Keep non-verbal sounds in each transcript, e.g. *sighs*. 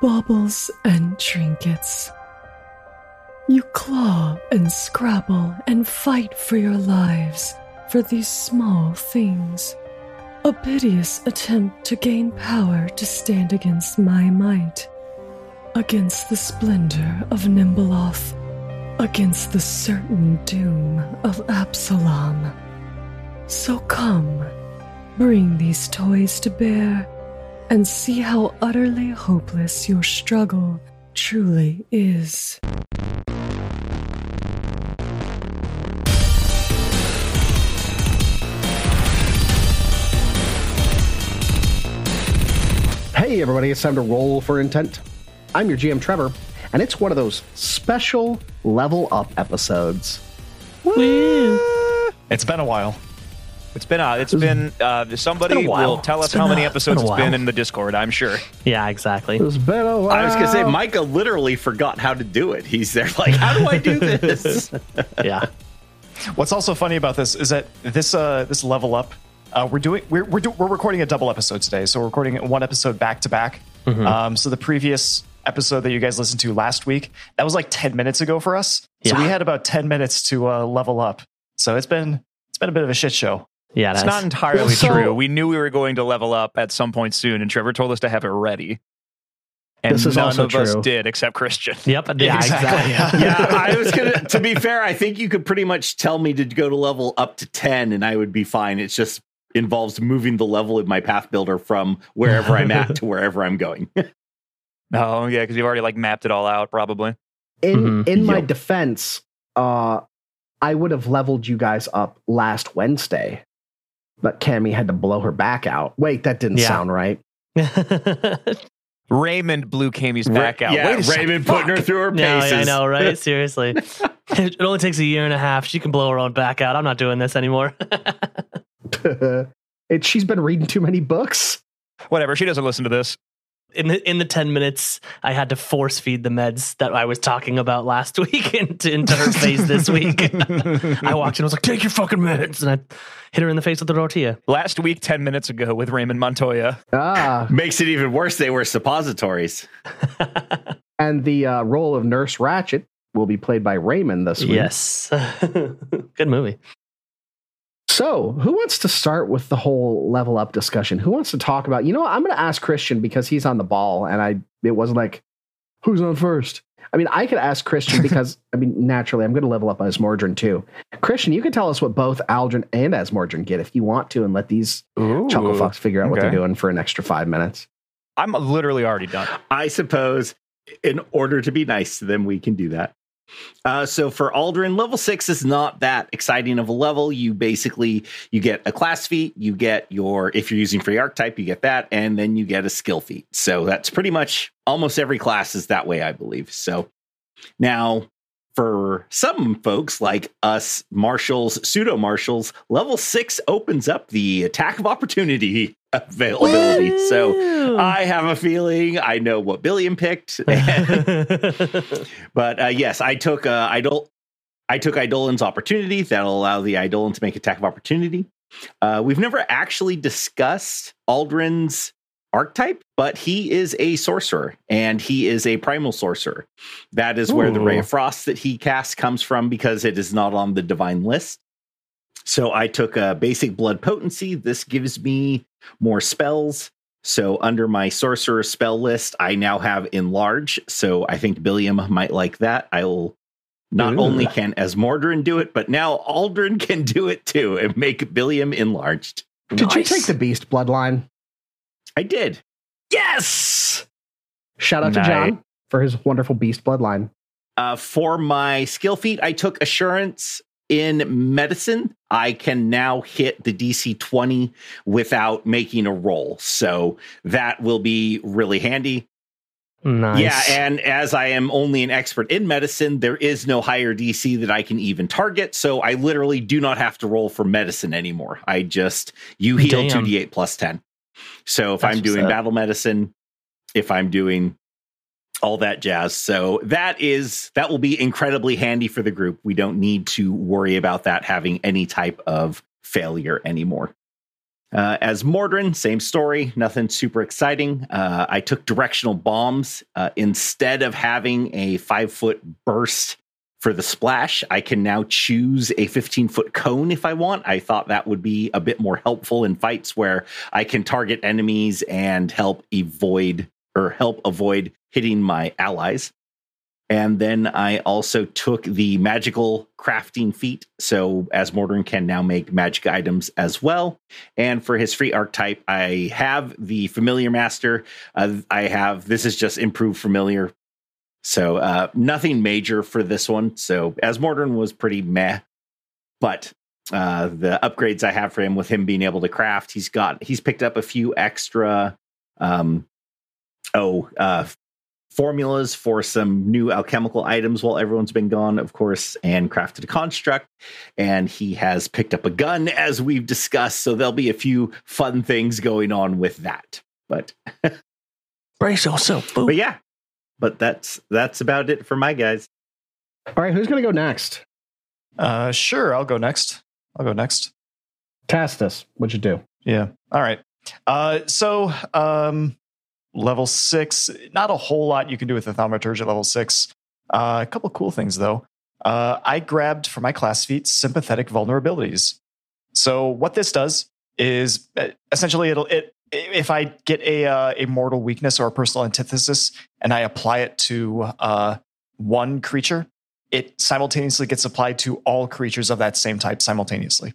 baubles and trinkets. You claw and scrabble and fight for your lives for these small things. A piteous attempt to gain power to stand against my might, against the splendor of Nhimbaloth, against the certain doom of Absalom. So come, bring these toys to bear, and see how utterly hopeless your struggle truly is. Hey, everybody, it's time to roll for intent. I'm your GM, Trevor, and it's one of those special level up episodes. Woo! It's been a while. It's been uh, it's been uh, somebody been a while. will tell us It's been how many a- episodes been it's been in the Discord. I'm sure. Yeah, exactly. It's been a while. I was gonna say Micah literally forgot how to do it. He's there like, how do I do *laughs* this? *laughs* yeah. What's also funny about this is that this uh, this level up, uh, we're doing we're we're, do, we're recording a double episode today, so we're recording one episode back to back. Um, so the previous episode that you guys listened to last week, that was like ten minutes ago for us. So Yeah. we had about ten minutes to uh, level up. So it's been it's been a bit of a shit show. Yeah, It's that's not entirely So- true. We knew we were going to level up at some point soon, and Trevor told us to have it ready. And This is none also of us true. did except Christian. *laughs* Yep. Yeah, exactly. *laughs* yeah, I was gonna. To be fair, I think you could pretty much tell me to go to level up to ten, and I would be fine. It's just involves moving the level in my Pathbuilder from wherever I'm at *laughs* to wherever I'm going. Oh yeah, because you've already like mapped it all out, probably. In Mhm. in my Yep. defense, uh, I would have leveled you guys up last Wednesday, but Cammy had to blow her back out. Wait, that didn't Yeah. sound right. *laughs* Raymond blew Camy's back out. Yeah, Wait a second. Raymond putting her through her no, paces. yeah, I know, right? *laughs* Seriously. it only takes a year and a half. She can blow her own back out. I'm not doing this anymore. *laughs* it, she's been reading too many books. Whatever. She doesn't listen to this. In the in the 10 minutes I had to force feed the meds that I was talking about last *laughs* week into, into her face this week. *laughs* I walked in I was like, take your fucking meds. And I hit her in the face with the tortilla. Last week, ten minutes ago, with Raymond Montoya. Ah, *laughs* Makes it even worse. They were suppositories. and the uh, role of Nurse Ratched will be played by Raymond this week. Yes. Good movie. So, who wants to start with the whole level up discussion? Who wants to talk about? You know, what? I'm going to ask Christian because he's on the ball, and I it wasn't like who's on first. I mean, I could ask Christian *laughs* because I mean, naturally, I'm going to level up Azmordryn too. Christian, you can tell us what both Aldryn and Azmordryn get if you want to, and let these chuckle fucks figure out what they're doing for an extra five minutes. I'm literally already done. I suppose in order to be nice to them, we can do that. Uh, so for Aldryn, level six is not that exciting of a level. You basically you get a class feat, you get your if you're using free archetype, you get that, and then you get a skill feat. So that's pretty much almost every class is that way, I believe. So now for some folks like us marshals, pseudo marshals, level six opens up the attack of opportunity availability. So I have a feeling I know what Billiam picked. *laughs* *laughs* but uh, yes, I took uh, Idol. I took Eidolon's opportunity. That'll allow the Eidolon to make attack of opportunity. Uh, we've never actually discussed Aldryn's archetype, but he is a sorcerer and he is a primal sorcerer. That is where the Ray of Frost that he casts comes from because it is not on the divine list. So I took a basic blood potency. This gives me more spells. So under my sorcerer spell list, I now have enlarge. So I think Billiam might like that. I'll not Ooh. only can Azmordryn do it, but now Aldryn *laughs* can do it too and make Billiam enlarged. Did you take the Beast bloodline? I did. Yes. Shout out to Nice. John for his wonderful Beast bloodline. Uh, for my skill feat, I took assurance in medicine. I can now hit the DC 20 without making a roll. So that will be really handy. nice. Yeah, and as I am only an expert in medicine, there is no higher DC that I can even target. So I literally do not have to roll for medicine anymore. I just you heal Damn. 2d8 plus 10. So if That's I'm doing battle medicine, if I'm doing all that jazz. So that is that will be incredibly handy for the group. We don't need to worry about that having any type of failure anymore. Uh, Azmordryn, same story, nothing super exciting. Uh, I took directional bombs uh, instead of having a five foot burst for the splash. I can now choose a 15 foot cone if I want. I thought that would be a bit more helpful in fights where I can target enemies and help avoid or help avoid hitting my allies. And then I also took the magical crafting feat. So Azmordryn can now make magic items as well. And for his free archetype, I have the familiar master. Uh, I have this is just improved familiar. So uh, nothing major for this one. So Azmordryn was pretty meh, but uh, the upgrades I have for him with him being able to craft, he's got he's picked up a few extra um, oh uh, formulas for some new alchemical items while everyone's been gone, of course, and crafted a construct. And he has picked up a gun, as we've discussed. So there'll be a few fun things going on with that. But *laughs* Brace yourself. Boo. but yeah, but that's that's about it for my guys. All right, who's going to go next? Uh, sure, I'll go next. I'll go next. Tacitus, what'd you do? Yeah. All right. Uh, so um, level six, not a whole lot you can do with the thaumaturge at level six. Uh, a couple cool things though. Uh, I grabbed for my class feat sympathetic vulnerabilities. So what this does is uh, essentially it'll it if I get a uh, a mortal weakness or a personal antithesis and I apply it to uh, one creature, it simultaneously gets applied to all creatures of that same type simultaneously.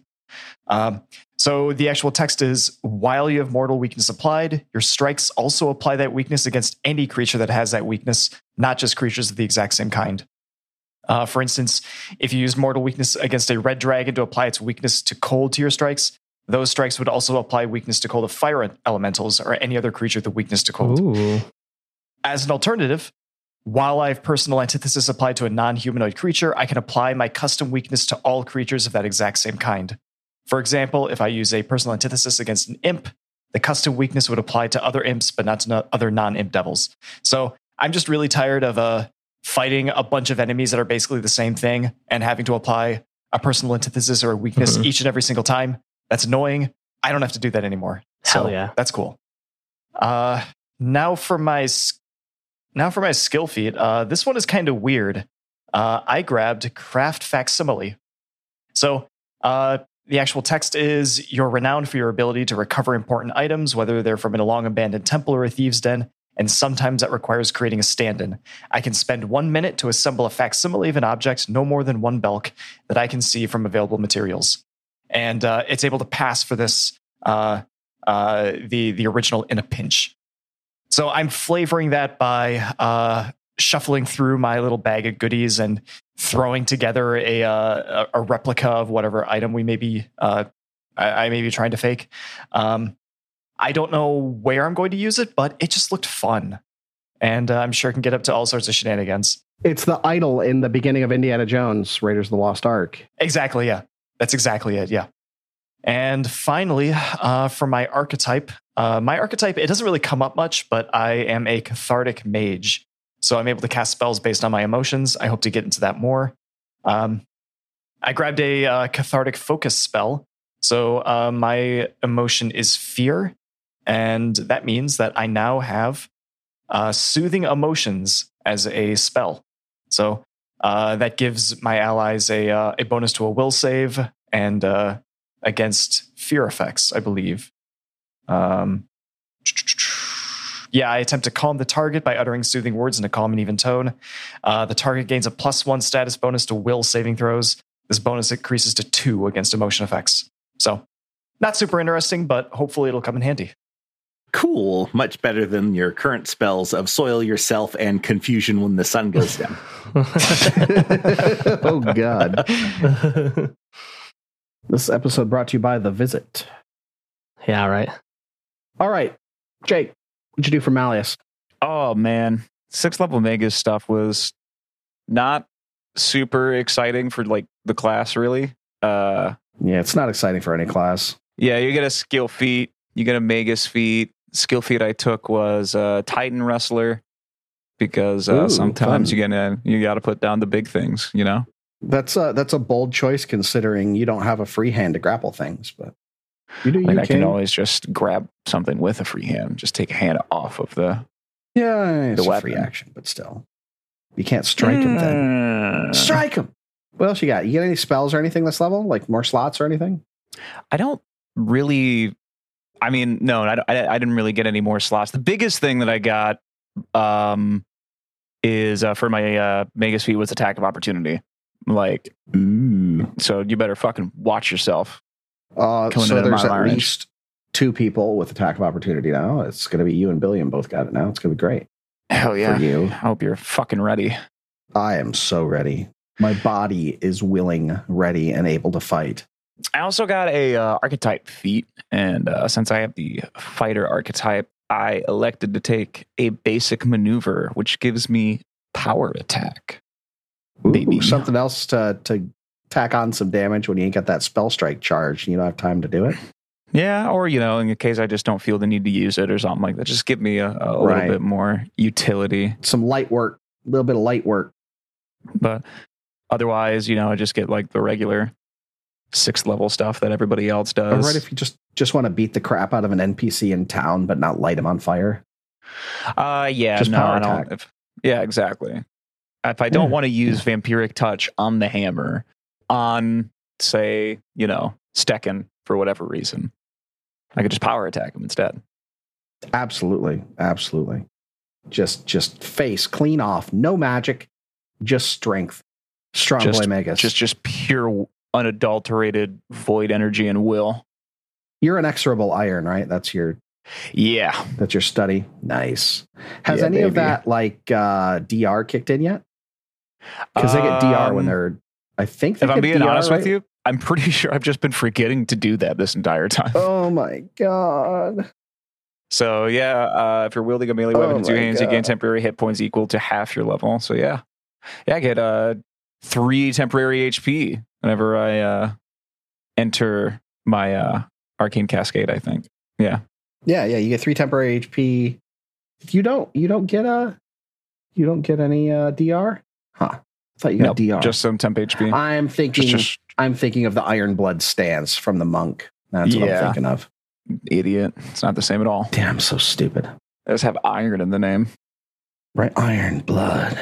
Um, so the actual text is while you have mortal weakness applied, your strikes also apply that weakness against any creature that has that weakness, not just creatures of the exact same kind. Uh, for instance, if you use mortal weakness against a red dragon to apply its weakness to cold to your strikes, those strikes would also apply weakness to cold of fire elementals or any other creature with a weakness to cold. Ooh. As an alternative, while I have personal antithesis applied to a non humanoid creature, I can apply my custom weakness to all creatures of that exact same kind. For example, if I use a personal antithesis against an imp, the custom weakness would apply to other imps, but not to other non imp devils. So I'm just really tired of uh, fighting a bunch of enemies that are basically the same thing and having to apply a personal antithesis or a weakness Mhm. each and every single time. That's annoying. I don't have to do that anymore. Hell So yeah. That's cool. Uh, now for my now for my skill feat. Uh, this one is kind of weird. Uh, I grabbed craft facsimile. So uh, the actual text is you're renowned for your ability to recover important items, whether they're from a long abandoned temple or a thieves' den, and sometimes that requires creating a stand in. I can spend one minute to assemble a facsimile of an object no more than one belk that I can see from available materials. And uh, it's able to pass for this, uh, uh, the, the original in a pinch. So I'm flavoring that by uh, shuffling through my little bag of goodies and throwing together a uh, a replica of whatever item we may be uh, I, I may be trying to fake. Um, I don't know where I'm going to use it, but it just looked fun, and uh, I'm sure it can get up to all sorts of shenanigans. It's the idol in the beginning of Indiana Jones, Raiders of the Lost Ark. Exactly, yeah, that's exactly it, yeah. And finally, uh, for my archetype, uh, my archetype it doesn't really come up much, but I am a cathartic mage. So I'm able to cast spells based on my emotions. I hope to get into that more. Um, I grabbed a uh, cathartic focus spell. So uh, my emotion is fear. And that means that I now have uh, soothing emotions as a spell. So uh, that gives my allies a, uh, a bonus to a will save and uh, against fear effects, I believe. Um, yeah, I attempt to calm the target by uttering soothing words in a calm and even tone. Uh, the target gains a plus one status bonus to will saving throws. This bonus increases to two against emotion effects. So, not super interesting, but hopefully it'll come in handy. Cool. Much better than your current spells of soil yourself and confusion when the sun goes down. *laughs* oh God! *laughs* This episode brought to you by The Visit. yeah, right. All right, Jake, what'd you do for Malleus? Oh man, six level mega stuff was not super exciting for like the class really. Uh Yeah, it's not exciting for any class. yeah, you get a skill feat, you get a magus feat. Skill feat I took was uh Titan Wrestler because uh, Ooh, sometimes fun. you gotta you gotta put down the big things, you know? That's a, that's a bold choice considering you don't have a free hand to grapple things. But You do you I can King. always just grab something with a free hand, just take a hand off of the. Yeah, it's the a free action, but still, you can't strike him. Then Mm. strike him. What else you got? You get any spells or anything this level? Like more slots or anything? I don't really. I mean, no, I, I, I didn't really get any more slots. The biggest thing that I got um, is uh, for my uh, Magus was attack of opportunity. Like, Ooh. so you better fucking watch yourself. Uh, so there's at range. least two people with attack of opportunity now. It's going to be you and Billiam both got it now. It's going to be great Hell yeah! for you. I hope you're fucking ready. I am so ready. My body is willing, ready, and able to fight. I also got a uh, archetype feat, and uh, since I have the fighter archetype, I elected to take a basic maneuver, which gives me power attack. Ooh, something else to to tack on some damage when you ain't got that spell strike charge. and You don't have time to do it. Yeah, or you know, in the case I just don't feel the need to use it or something like that, just give me a, a Right. little bit more utility. Some light work, a little bit of light work. But otherwise, you know, I just get like the regular sixth level stuff that everybody else Or does. right if you just just want to beat the crap out of an NPC in town, but not light him on fire. Uh, yeah, Just no, power I don't. If, yeah, exactly. If I don't Yeah. want to use vampiric touch on the hammer, on say, you know, Stecken for whatever reason, I could just power attack him instead. Absolutely, absolutely. Just just face clean off, no magic, just strength. Strong Just- boy Magus. Just, just pure unadulterated void energy and will. You're inexorable iron, right? That's your Yeah, that's your study. Nice. Has Yeah, any of that like uh DR kicked in yet? Because they get DR when Um, they're. I think. If I'm being DR, honest right? with you, I'm pretty *laughs* sure I've just been forgetting to do that this entire time. Oh my god! So yeah, uh, if you're wielding a melee weapon Oh in two hands, you gain temporary hit points equal to half your level. So yeah, yeah, I get uh three temporary HP whenever I uh enter my uh arcane cascade. I think. Yeah, Yeah, yeah. You get three temporary HP. You don't. You don't get a. You don't get any uh DR. Huh? I thought you got no, DR. just some temp HP. I'm thinking. just, just I'm thinking of the Iron Blood stance from the monk. That's what I'm thinking of. idiot. It's not the same at all. Damn, so stupid. It does have iron in the name. Right, Iron Blood.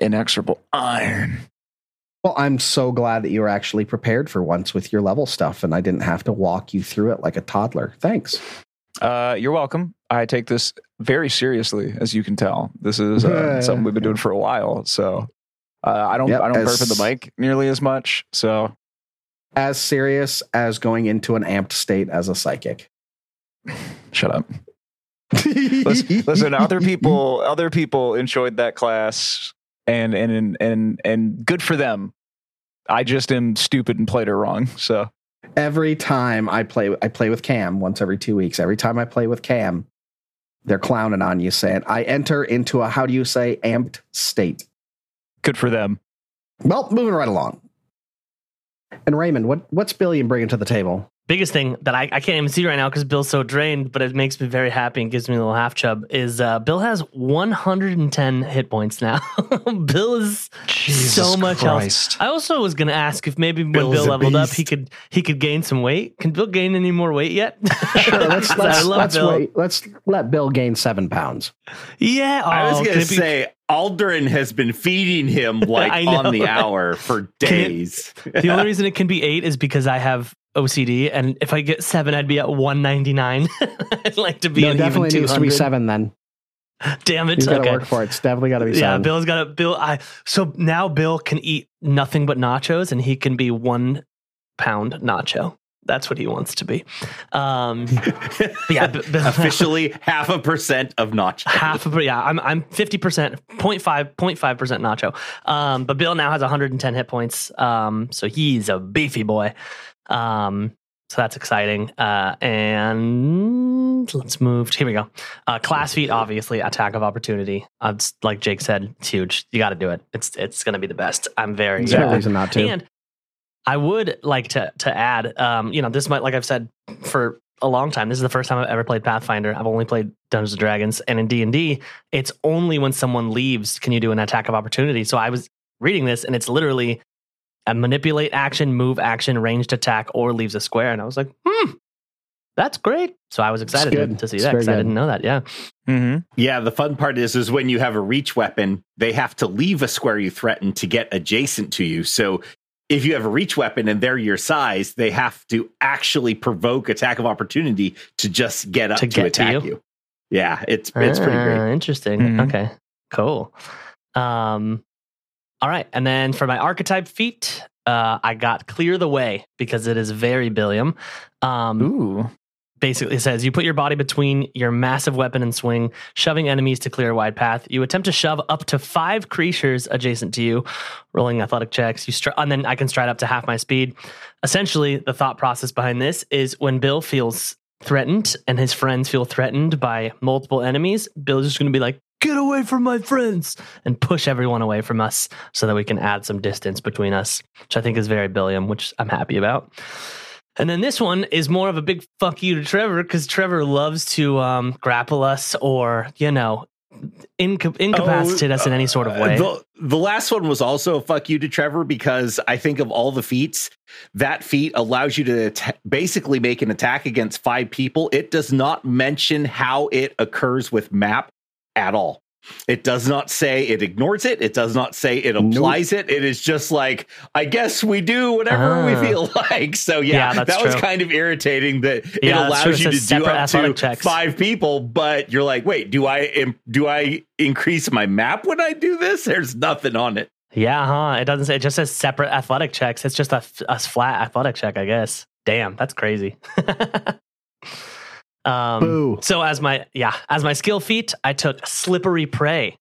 Inexorable iron. Well, I'm so glad that you were actually prepared for once with your level stuff, and I didn't have to walk you through it like a toddler. Thanks. Uh, you're welcome. I take this very seriously, as you can tell. This is uh, something we've been doing for a while. So uh, I don't Yep, I don't burp in the mic nearly as much. So As serious as going into an amped state as a psychic. shut up. listen, listen, other people other people enjoyed that class and and and and good for them. I just am stupid and played it wrong. So every time I play, I play with Cam once every two weeks. Every time I play with Cam, they're clowning on you, saying I enter into a how do you say amped state. Good for them. Well, moving right along. And Raymond, what what's Billiam bringing to the table? Biggest thing that I, I can't even see right now because Bill's so drained, but it makes me very happy and gives me a little half chub. Is uh, Bill has 110 hit points now. *laughs* Bill is so much health. I also was going to ask if maybe when Bill's Bill a leveled up, he could he could gain some weight. Can Bill gain any more weight yet? *laughs* Sure, let's *laughs* let's, let's wait. Let's let Bill gain seven pounds. Yeah, I was oh, going can to it be- say Aldryn has been feeding him like know. on the hour for Can it- days. the only reason it can be eight is because I have OCD, and if I get seven, I'd be at 199. *laughs* I'd like to be no, an definitely even needs to be seven. Then *laughs* Damn it! you've got to Okay. work for it. It's definitely got to be Yeah. Bill's got a Bill. I so now Bill can eat nothing but nachos, and he can be one pound nacho. That's what he wants to be. Um, yeah, B- Bill, *laughs* Officially half a percent of notch. half of yeah. I'm I'm fifty percent, 0.5 percent nacho. Um, but Bill now has 110 hit points. Um, so he's a beefy boy. Um, so that's exciting. Uh, and let's move. Here we go. Uh, class feat, obviously, attack of opportunity. Uh, it's like Jake said, it's huge. You got to do it. It's it's going to be the best. I'm very uh, reason not to. and I would like to to add, um, you know, this might, like I've said for a long time. This is the first time I've ever played Pathfinder. I've only played Dungeons and Dragons, and in D and D, it's only when someone leaves can you do an attack of opportunity. So I was reading this, and it's literally a manipulate action, move action, ranged attack, or leaves a square, and I was like, hmm. That's great. So I was excited to, see It's that because I didn't know that. Yeah. Mm-hmm. Yeah, the fun part is is when you have a reach weapon, they have to leave a square you threaten to get adjacent to you. So if you have a reach weapon and they're your size, they have to actually provoke attack of opportunity to just get up To to, get to attack you? you. Yeah, it's it's pretty Ah, great. Interesting. Mhm. Okay. Cool. Um, all right. And then for my archetype feat, uh, I got clear the way because it is very Billiam. Um, Ooh. basically it says you put your body between your massive weapon and swing, shoving enemies to clear a wide path. You attempt to shove up to five creatures adjacent to you, rolling athletic checks. You str- and then I can stride up to half my speed. Essentially, the thought process behind this is when Bill feels threatened and his friends feel threatened by multiple enemies, Bill's just going to be like, "Get away from my friends!" and push everyone away from us so that we can add some distance between us, which I think is very Billiam, which I'm happy about. And then this one is more of a big fuck you to Trevor because Trevor loves to um, grapple us or, you know, inca- incapacitate us in any sort of Uh, way. The, the last one was also a fuck you to Trevor because I think of all the feats, that feat allows you to basically make an attack against five people. It does not mention how it occurs with map at all. It does not say it ignores it. It does not say it Nope. applies it. It is just like, I guess we do whatever Ah. we feel *laughs* like. So yeah, Yeah, that was kind of irritating that Yeah, it allows you to do up to checks. five people, but you're like, wait, do I do I increase my map when I do this? There's nothing on it. yeah, huh? It doesn't say, it just says separate athletic checks. It's just a, a flat athletic check, I guess. Damn, that's crazy. *laughs* um, Boo. So as my yeah, as my skill feat, I took slippery prey.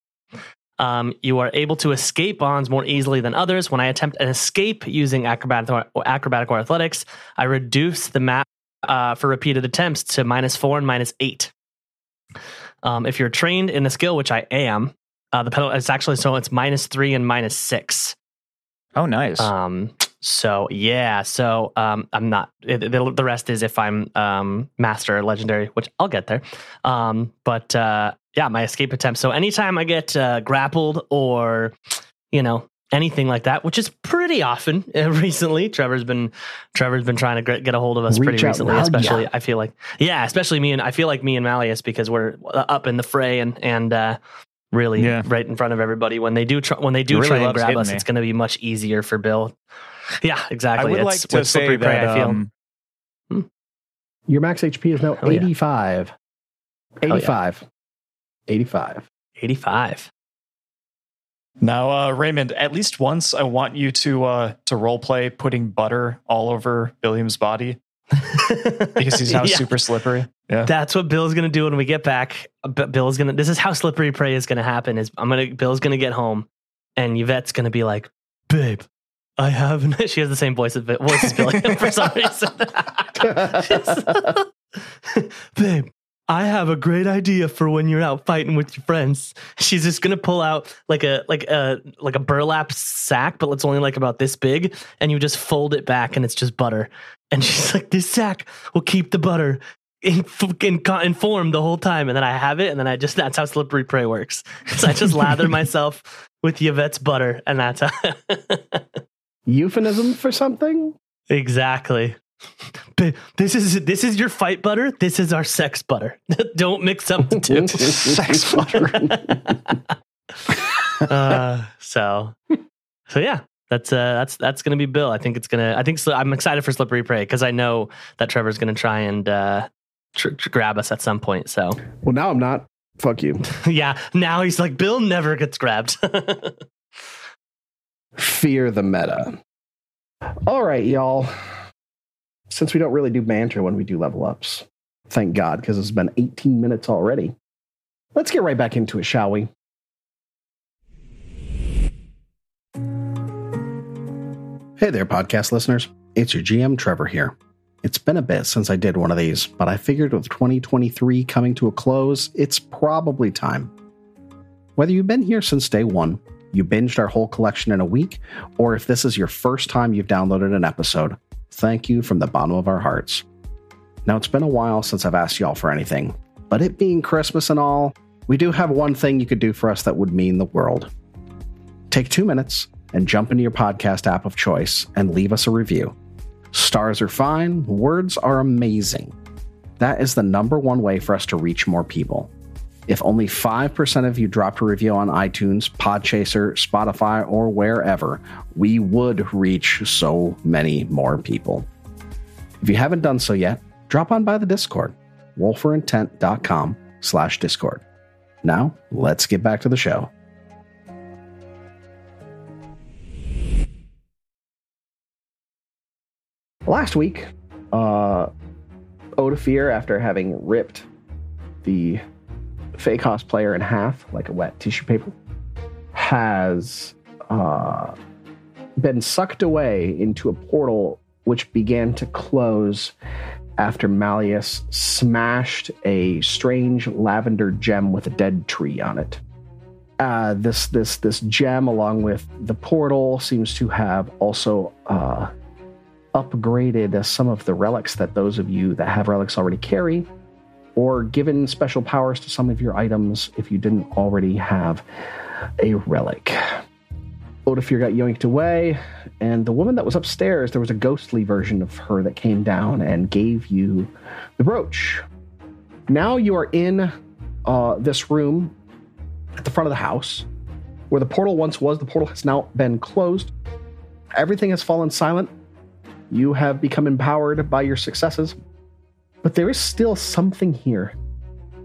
Um, you are able to escape bonds more easily than others. When I attempt an escape using acrobatic or, acrobatic or athletics, I reduce the map uh, for repeated attempts to minus four and minus eight. Um, if you're trained in the skill, which I am, uh, the penalty it's actually so it's minus three and minus six. Oh, nice. Um, so yeah, so um, I'm not. It, the, the rest is if I'm um, master legendary, which I'll get there. Um, but uh, yeah, my escape attempt. So anytime I get uh, grappled or you know anything like that, which is pretty often uh, *laughs* recently, Trevor's been Trevor's been trying to get, get a hold of us Reach pretty recently. loud, Especially, yeah. I feel like yeah, especially me and I feel like me and Malleus because we're uh, up in the fray and and. Uh, Really, Yeah. right in front of everybody. When they do, tr- when they do really try and grab us, me. it's going to be much easier for Bill yeah, exactly. I exactly. would it's like to say slippery prey, that I feel. um, Your max HP is now Hell yeah. 85. Yeah. 85. 85. 85. Now, uh, Raymond, at least once I want you to uh, to role play putting butter all over William's body *laughs* because he's now Yeah. super slippery. Yeah. That's what Bill's gonna do when we get back. B- Bill's gonna. This is how slippery prey is gonna happen. Is I'm gonna. Bill's gonna get home, and Yvette's gonna be like, "Babe, I have." an-" *laughs* She has the same voice as voice as Billy *laughs* for some reason. *laughs* Babe, I have a great idea for when you're out fighting with your friends. She's just gonna pull out like a like a like a burlap sack, but it's only like about this big, and you just fold it back, and it's just butter. And she's like, "This sack will keep the butter in, in, informed the whole time." And then I have it, and then I just that's how slippery prey works. So I just lather myself with Yvette's butter, and that's how Euphemism for something? exactly. This is this is your fight butter. This is our sex butter. *laughs* Don't mix up the two. *laughs* Sex butter. *laughs* uh, so so yeah that's uh that's that's gonna be bill i think it's gonna i think so i'm excited for slippery prey because i know that trevor's gonna try and uh tr- tr- grab us at some point so well, now I'm not. Fuck you. yeah now he's like bill never gets grabbed Fear the meta. All right, y'all. Since we don't really do banter when we do level ups, thank God, because it's been 18 minutes already. Let's get right back into it, shall we? Hey there, podcast listeners. It's your GM Trevor here. It's been a bit since I did one of these, but I figured with 2023 coming to a close, it's probably time. Whether you've been here since day one, you binged our whole collection in a week, or if this is your first time you've downloaded an episode, thank you from the bottom of our hearts. Now, it's been a while since I've asked y'all for anything, but it being Christmas and all, we do have one thing you could do for us that would mean the world. Take two minutes and jump into your podcast app of choice and leave us a review. Stars are fine, words are amazing. that is the number one way for us to reach more people. If only 5% of you dropped a review on iTunes, Podchaser, Spotify, or wherever, we would reach so many more people. If you haven't done so yet, drop on by the Discord, rollforintent.com slash Discord. Now, let's get back to the show. Last week, uh, Odophir, after having ripped the Fakos player in half like a wet tissue paper, has uh, been sucked away into a portal which began to close after Malleus smashed a strange lavender gem with a dead tree on it. Uh, this this this gem, along with the portal, seems to have also uh, upgraded some of the relics that those of you that have relics already carry, or given special powers to some of your items if you didn't already have a relic. Odophir got yoinked away, and the woman that was upstairs, there was a ghostly version of her that came down and gave you the brooch. Now you are in uh, this room at the front of the house where the portal once was. The portal has now been closed. Everything has fallen silent. You have become empowered by your successes, but there is still something here,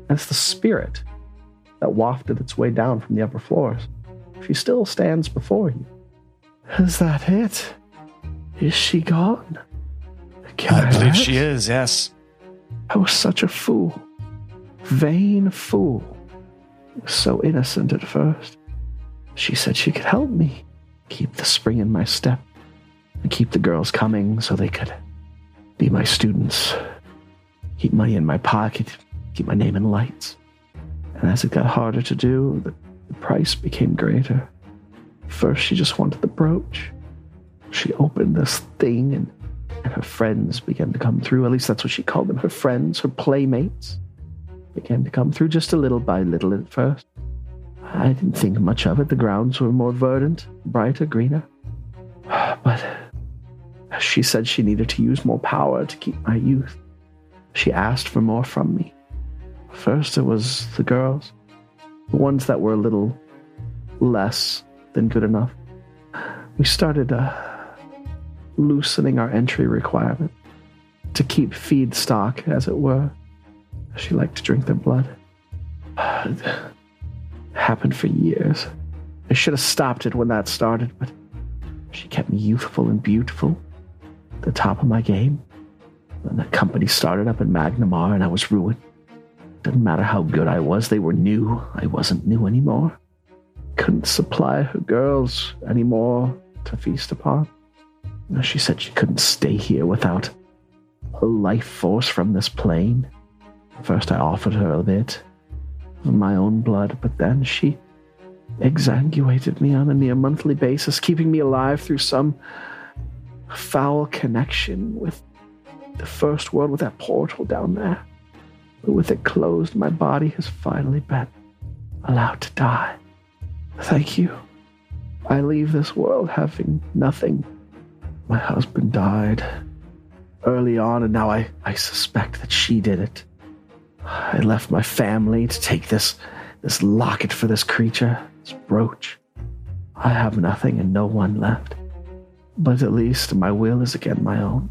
and it's the spirit that wafted its way down from the upper floors. She still stands before you. Is that it? Is she gone? Can I believe rest? she is, yes. I was such a fool. Vain fool. So innocent at first. She said she could help me keep the spring in my step and keep the girls coming so they could be my students, keep money in my pocket, keep my name in lights. And as it got harder to do, the, the price became greater. First, she just wanted the brooch. She opened this thing, and, and her friends began to come through. At least that's what she called them her friends, her playmates began to come through just a little by little at first. I didn't think much of it. The grounds were more verdant, brighter, greener. *sighs* But she said she needed to use more power to keep my youth. She asked for more from me. First, it was the girls, the ones that were a little less than good enough. We started uh, loosening our entry requirement to keep feedstock, as it were. She liked to drink their blood. It *sighs* happened for years. I should have stopped it when that started, but she kept me youthful and beautiful, the top of my game. When the company started up in Magnimar and I was ruined. Didn't matter how good I was, they were new. I wasn't new anymore. Couldn't supply her girls anymore to feast upon. She said she couldn't stay here without a life force from this plane. First, I offered her a bit of my own blood, but then she exsanguated me on a near monthly basis, keeping me alive through some foul connection with the first world with that portal down there. But with it closed, my body has finally been allowed to die. Thank you. I leave this world having nothing. My husband died early on, and now I, I suspect that she did it. I left my family to take this this locket for this creature, this brooch. I have nothing and no one left. But at least my will is again my own.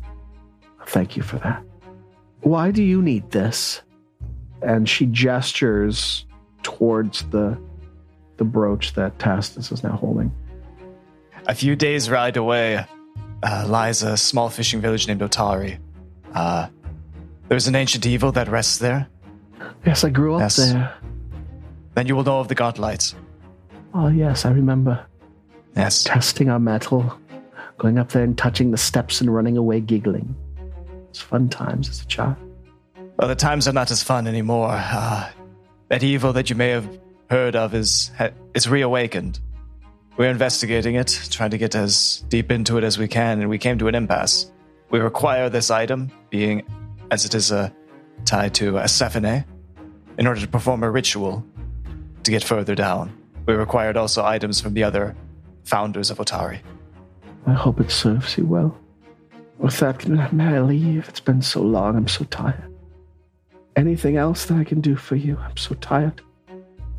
Thank you for that. Why do you need this? And she gestures towards the the brooch that Tacitus is now holding. A few days' ride away uh, lies a small fishing village named Otari. Uh, there's an ancient evil that rests there. Yes, I grew up Yes. there. Then you will know of the Gauntlights. Oh yes, I remember Yes. testing our metal, going up there and touching the steps and running away giggling. It's fun times as a child. Well, the times are not as fun anymore. Uh, that evil that you may have heard of is ha- it's reawakened. We're investigating it, trying to get as deep into it as we can, and we came to an impasse. We require this item, being as it is uh, tied to a Sephine, in order to perform a ritual to get further down. We required also items from the other founders of Otari. I hope it serves you well. With that, may I leave? It's been so long. I'm so tired. Anything else that I can do for you? I'm so tired.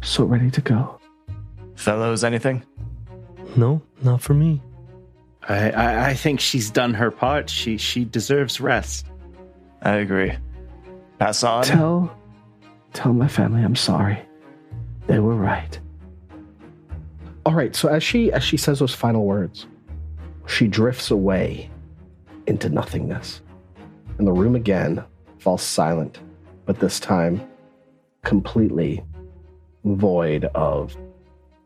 So ready to go. Fellows, anything? No, not for me. I, I, I think she's done her part. She she deserves rest. I agree. Pass on. Tell tell my family I'm sorry. They were right. All right, so as she as she says those final words, she drifts away into nothingness. And the room again falls silent, but this time completely void of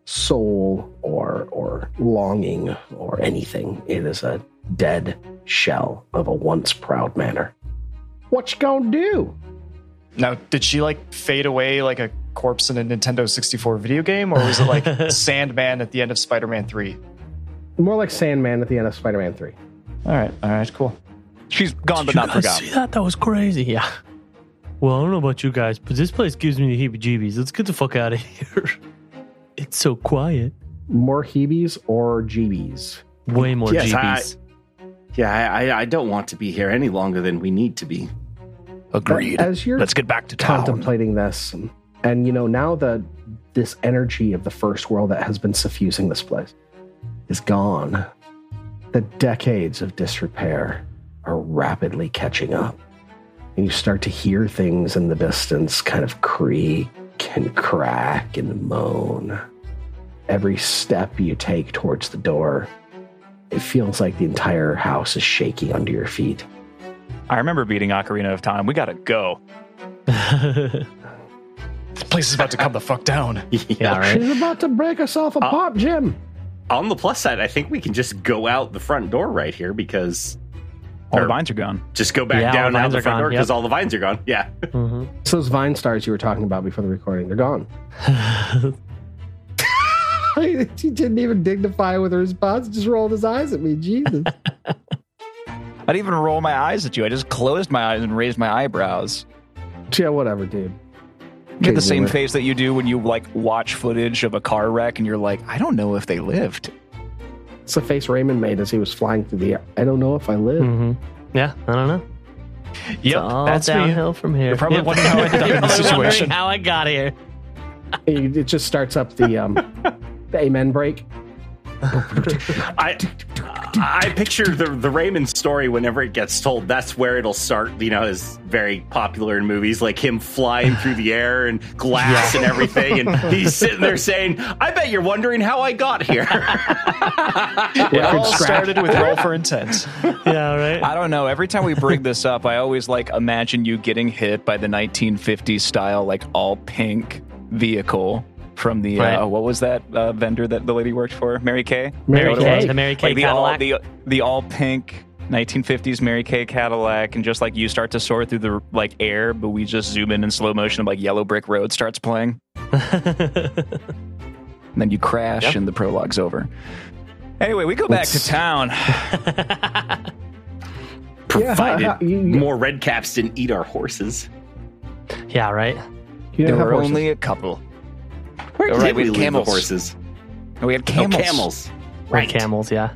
soul or or longing or anything. It is a dead shell of a once proud manor. What you gonna do? Now, did she like fade away like a corpse in a Nintendo 64 video game, or was it like *laughs* Sandman at the end of Spider Man 3? More like Sandman at the end of Spider Man 3. All right, all right, cool. She's gone but Did you not guys forgotten. See that? That was crazy. Yeah. Well, I don't know about you guys, but this place gives me the heebie-jeebies. Let's get the fuck out of *laughs* here. It's so quiet. More heebies or jeebies? Way more Yes, jeebies. Yeah, I, I, I don't want to be here any longer than we need to be. Agreed. As you're Let's get back to town. contemplating this, and you know, now that this energy of the first world that has been suffusing this place is gone, the decades of disrepair are rapidly catching up. And you start to hear things in the distance kind of creak and crack and moan. Every step you take towards the door, it feels like the entire house is shaking under your feet. I remember beating Ocarina of Time. We gotta go. *laughs* This place is about to come the fuck down. *laughs* yeah, right. She's about to break herself apart, uh, Jim. On the plus side, I think we can just go out the front door right here because All the vines are gone. just go back Yeah, down the out the front gone, door because yep. all the vines are gone. Yeah. *laughs* hmm It's those Vine stars you were talking about before the recording. They're gone. *laughs* *laughs* he didn't even dignify with a response. Just rolled his eyes at me. Jesus. I didn't even roll my eyes at you. I just closed my eyes and raised my eyebrows. yeah, whatever, dude. You get the same Zoomer. face that you do when you like watch footage of a car wreck and you're like, I don't know if they lived. It's the face Raymond made as he was flying through the air. I don't know if I live. hmm Yeah, I don't know. It's Yep, all that's me. from here. You're probably wondering how I ended up You're in this *laughs* situation. How I got here. It, it just starts up the um, *laughs* the amen break. I I picture the the Raymond story whenever it gets told. That's where it'll start. You know, is very popular in movies, like him flying through the air and glass and everything, and he's sitting there saying, "I bet you're wondering how I got here." *laughs* It all started with roll for intent. *laughs* Yeah, right. I don't know. Every time we bring this up, I always like imagine you getting hit by the 1950s style, like all pink vehicle from the Right. uh, what was that uh, vendor that the lady worked for? Mary Kay. Mary Mary Kay, Kay. the Mary Kay Like the all Cadillac. the the all pink 1950s Mary Kay Cadillac, and just like you start to soar through the like air, but we just zoom in in slow motion, and like Yellow Brick Road starts playing, *laughs* and then you crash, Yep. and the prologue's over. Anyway, we go back to Let's- town. *laughs* Provided Yeah, you- you- more red caps didn't eat our horses. yeah, right. You There have were horses. only a couple. Where All did right, we we leave have camels. the horses? We had Oh, camels. camels. Right. camels, yeah.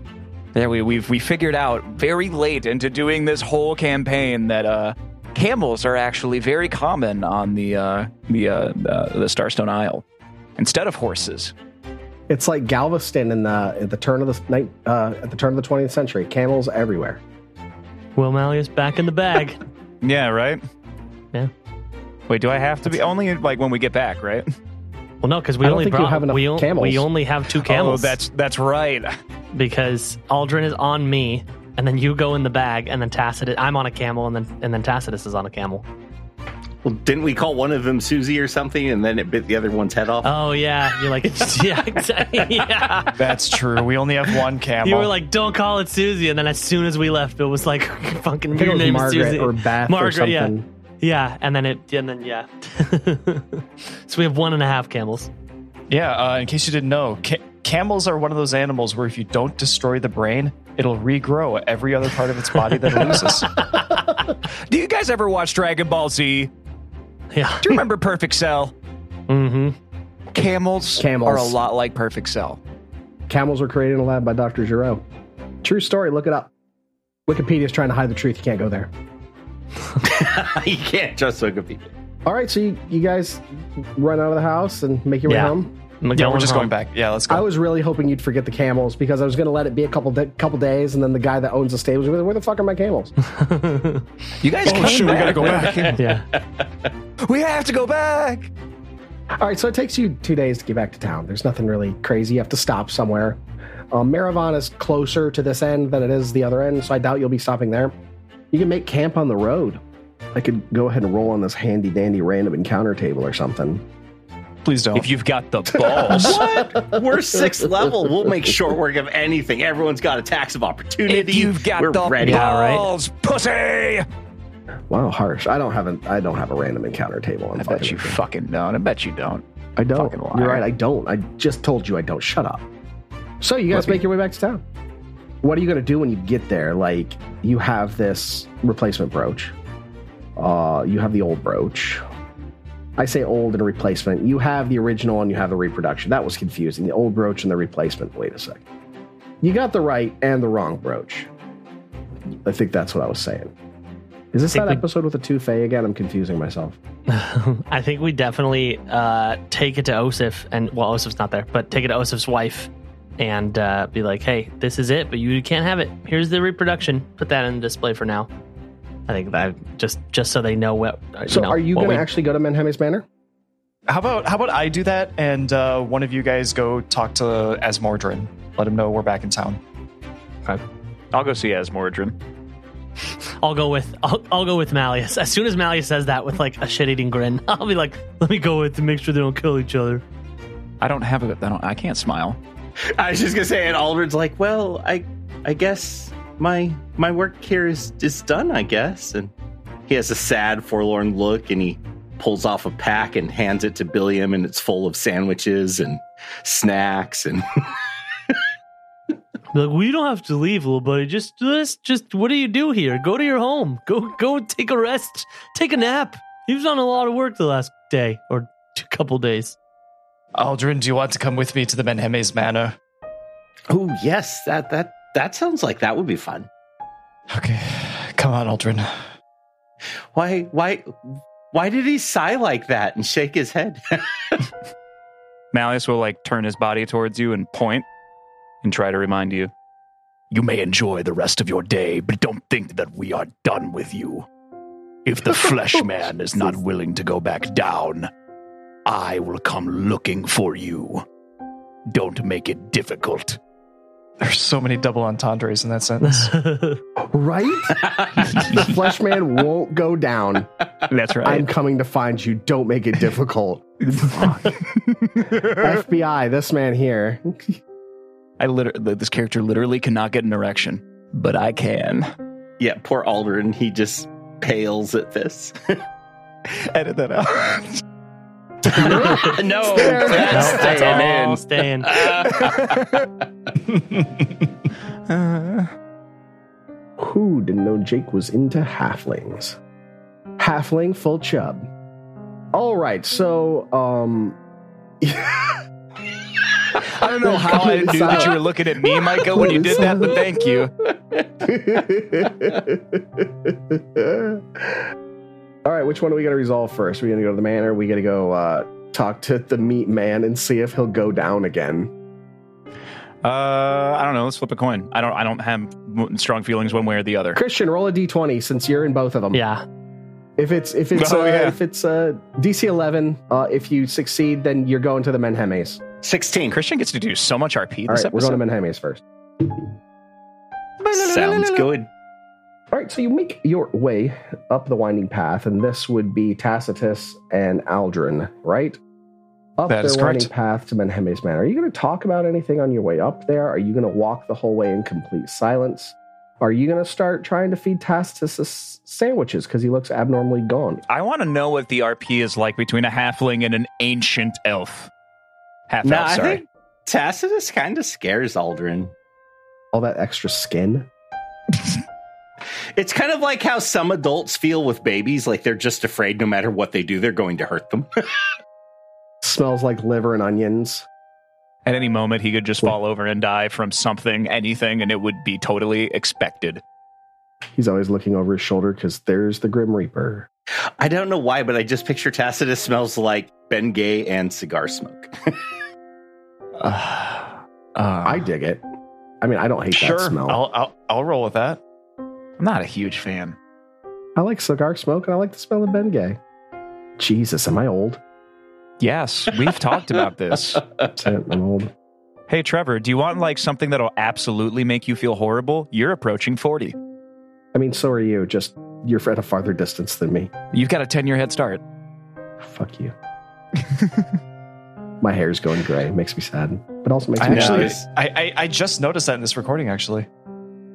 There we we've we figured out very late into doing this whole campaign that uh camels are actually very common on the uh the uh, uh the Starstone Isle instead of horses. It's like Galveston in the at the turn of the night uh, at the turn of the 20th century. Camels everywhere. Will Malleus back in the bag. *laughs* Yeah, right? Yeah. Wait, do I have to be only like when we get back, right? Well, no, because we I only think you brought have enough we, on- camels. we only have two oh, camels. Oh, that's that's right. because Aldryn is on me, and then you go in the bag, and then Tacitus. I'm on a camel, and then and then Tacitus is on a camel. Well, didn't we call one of them Susie or something, and then it bit the other one's head off? Oh yeah, you're like *laughs* yeah, exactly. *laughs* Yeah. That's true. We only have one camel. You were like, "Don't call it Susie," and then as soon as we left, it was like, *laughs* "Fucking your it was name is Margaret Susie or Beth or Margaret, yeah. something. Yeah, and then it, and then yeah. *laughs* so we have one and a half camels. Yeah, uh, in case you didn't know, ca- camels are one of those animals where if you don't destroy the brain, it'll regrow every other part of its body that it loses. *laughs* Do you guys ever watch Dragon Ball Z? Yeah. Do you remember Perfect Cell? Mm-hmm. Camels, Camels. are a lot like Perfect Cell. Camels were created in a lab by Dr. Gero. True story. Look it up. Wikipedia's trying to hide the truth. You can't go there. *laughs* you can't trust Wikipedia. All right, so you, you guys run out of the house and make your way Yeah. home. I'm Yeah, we're just home. going back. Yeah, let's go. I was really hoping you'd forget the camels because I was going to let it be a couple da- couple days, and then the guy that owns the stable was like, "Where the fuck are my camels?" *laughs* You guys Oh, came shit, we back. gotta go back. *laughs* yeah. We have to go back. All right, so it takes you two days to get back to town. There's nothing really crazy. You have to stop somewhere. Um, Maravan is closer to this end than it is the other end, so I doubt you'll be stopping there. You can make camp on the road. I could go ahead and roll on this handy dandy random encounter table or something. Please don't. If you've got the *laughs* balls. What? We're sixth level. We'll make short work of anything. Everyone's got attacks of opportunity. if you've got We're the ready. Yeah, right. balls, pussy. Wow, harsh. I don't have a I don't have a random encounter table. I'm I bet you fucking don't. I bet you don't. I don't. fucking liar. You're right. I don't. I just told you I don't. Shut up. So you guys Flippy. make your way back to town. What are you going to do when you get there? Like you have this replacement brooch. Uh, you have the old brooch. I say old and replacement. You have the original and you have the reproduction. That was confusing. The old brooch and the replacement. Wait a sec. You got the right and the wrong brooch. I think that's what I was saying. Is this that we- episode with the two Fae again? I'm confusing myself. *laughs* I think we definitely uh, take it to Oseph, and well, Oseph's not there, but take it to Oseph's wife and uh, be like, "Hey, this is it, but you can't have it. Here's the reproduction. Put that in the display for now." I think that just just so they know what. So know, are you going to we- actually go to Menhemes Manor? how about how about I do that and uh, one of you guys go talk to Azmordryn. Let him know we're back in town. Okay. I'll go see Azmordryn. *laughs* I'll go with I'll, I'll go with Malleus. As soon as Malleus says that with like a shit-eating grin, *laughs* I'll be like, "Let me go with to make sure they don't kill each other." I don't have a. I don't. I can't smile. *laughs* I was just gonna say, and Aldryn's like, "Well, I, I guess my my work here is is done. I guess." And he has a sad, forlorn look, and he pulls off a pack and hands it to Billiam, and it's full of sandwiches and snacks and *laughs* like, we don't have to leave, little buddy. Just, just, just, what do you do here? Go to your home. Go, go, take a rest. Take a nap. He was on a lot of work the last day or *laughs* couple days. Aldryn, do you want to come with me to the Menhemes Manor? oh yes, that that that sounds like that would be fun. Okay, come on, Aldryn. Why why why did he sigh like that and shake his head? *laughs* Malleus will like turn his body towards you and point and try to remind you. You may enjoy the rest of your day, but don't think that we are done with you. If the *laughs* flesh man is not willing to go back down, I will come looking for you. Don't make it difficult. There's so many double entendres in that sentence. *laughs* Right? the flesh man won't go down. That's right. I'm coming to find you. Don't make it difficult. *laughs* FBI, this man here. I literally, this character literally cannot get an erection, but I can. yeah, poor Aldryn, he just pales at this. *laughs* Edit that out. No, *laughs* that's Nope, that's staying all in. staying. *laughs* Who didn't know Jake was into halflings? Halfling full chub. All right, so um *laughs* I don't know how I knew that you were looking at me, Micah, when you did that, but thank you. All right, which one are we going to resolve first? Are we going to go to the manor? we going to go uh, talk to the meat man and see if he'll go down again? Uh, I don't know. Let's flip a coin. I don't. I don't have strong feelings one way or the other. Christian, roll a d20 since you're in both of them. Yeah. If it's if it's *laughs* Oh, uh, yeah. if it's uh, DC 11, uh, if you succeed, then you're going to the Menhemes. 16. Christian gets to do so much RP All this right, we're going episode. to Menhemes first. Sounds good. All right, so you make your way up the winding path, and this would be Tacitus and Aldryn, right? Up That their is winding correct. path to Menhemes Manor. Are you going to talk about anything on your way up there? Are you going to walk the whole way in complete silence? Are you going to start trying to feed Tacitus sandwiches because he looks abnormally gone? I want to know what the RP is like between a halfling and an ancient elf. Half No, elf, I sorry. think Tacitus kind of scares Aldryn. All that extra skin. *laughs* It's kind of like how some adults feel with babies, like they're just afraid no matter what they do, they're going to hurt them. *laughs* Smells like liver and onions. At any moment, he could just fall over and die from something, anything, and it would be totally expected. He's always looking over his shoulder because there's the Grim Reaper. I don't know why, but I just picture Tacitus smells like Bengay and cigar smoke. *laughs* *sighs* Uh, I dig it. I mean, I don't hate Sure, that smell. I'll, I'll I'll roll with that. I'm not a huge fan. I like cigar smoke and I like the smell of Bengay. Jesus, am I old? Yes, we've talked about *laughs* this. I'm old. Hey, Trevor, do you want like something that'll absolutely make you feel horrible? You're approaching 40. I mean, so are you. Just you're at a farther distance than me. You've got a 10 year head start. Fuck you. My hair's going gray. It Makes me sad, but also makes I me actually, it's- I, I I just noticed that in this recording. Actually,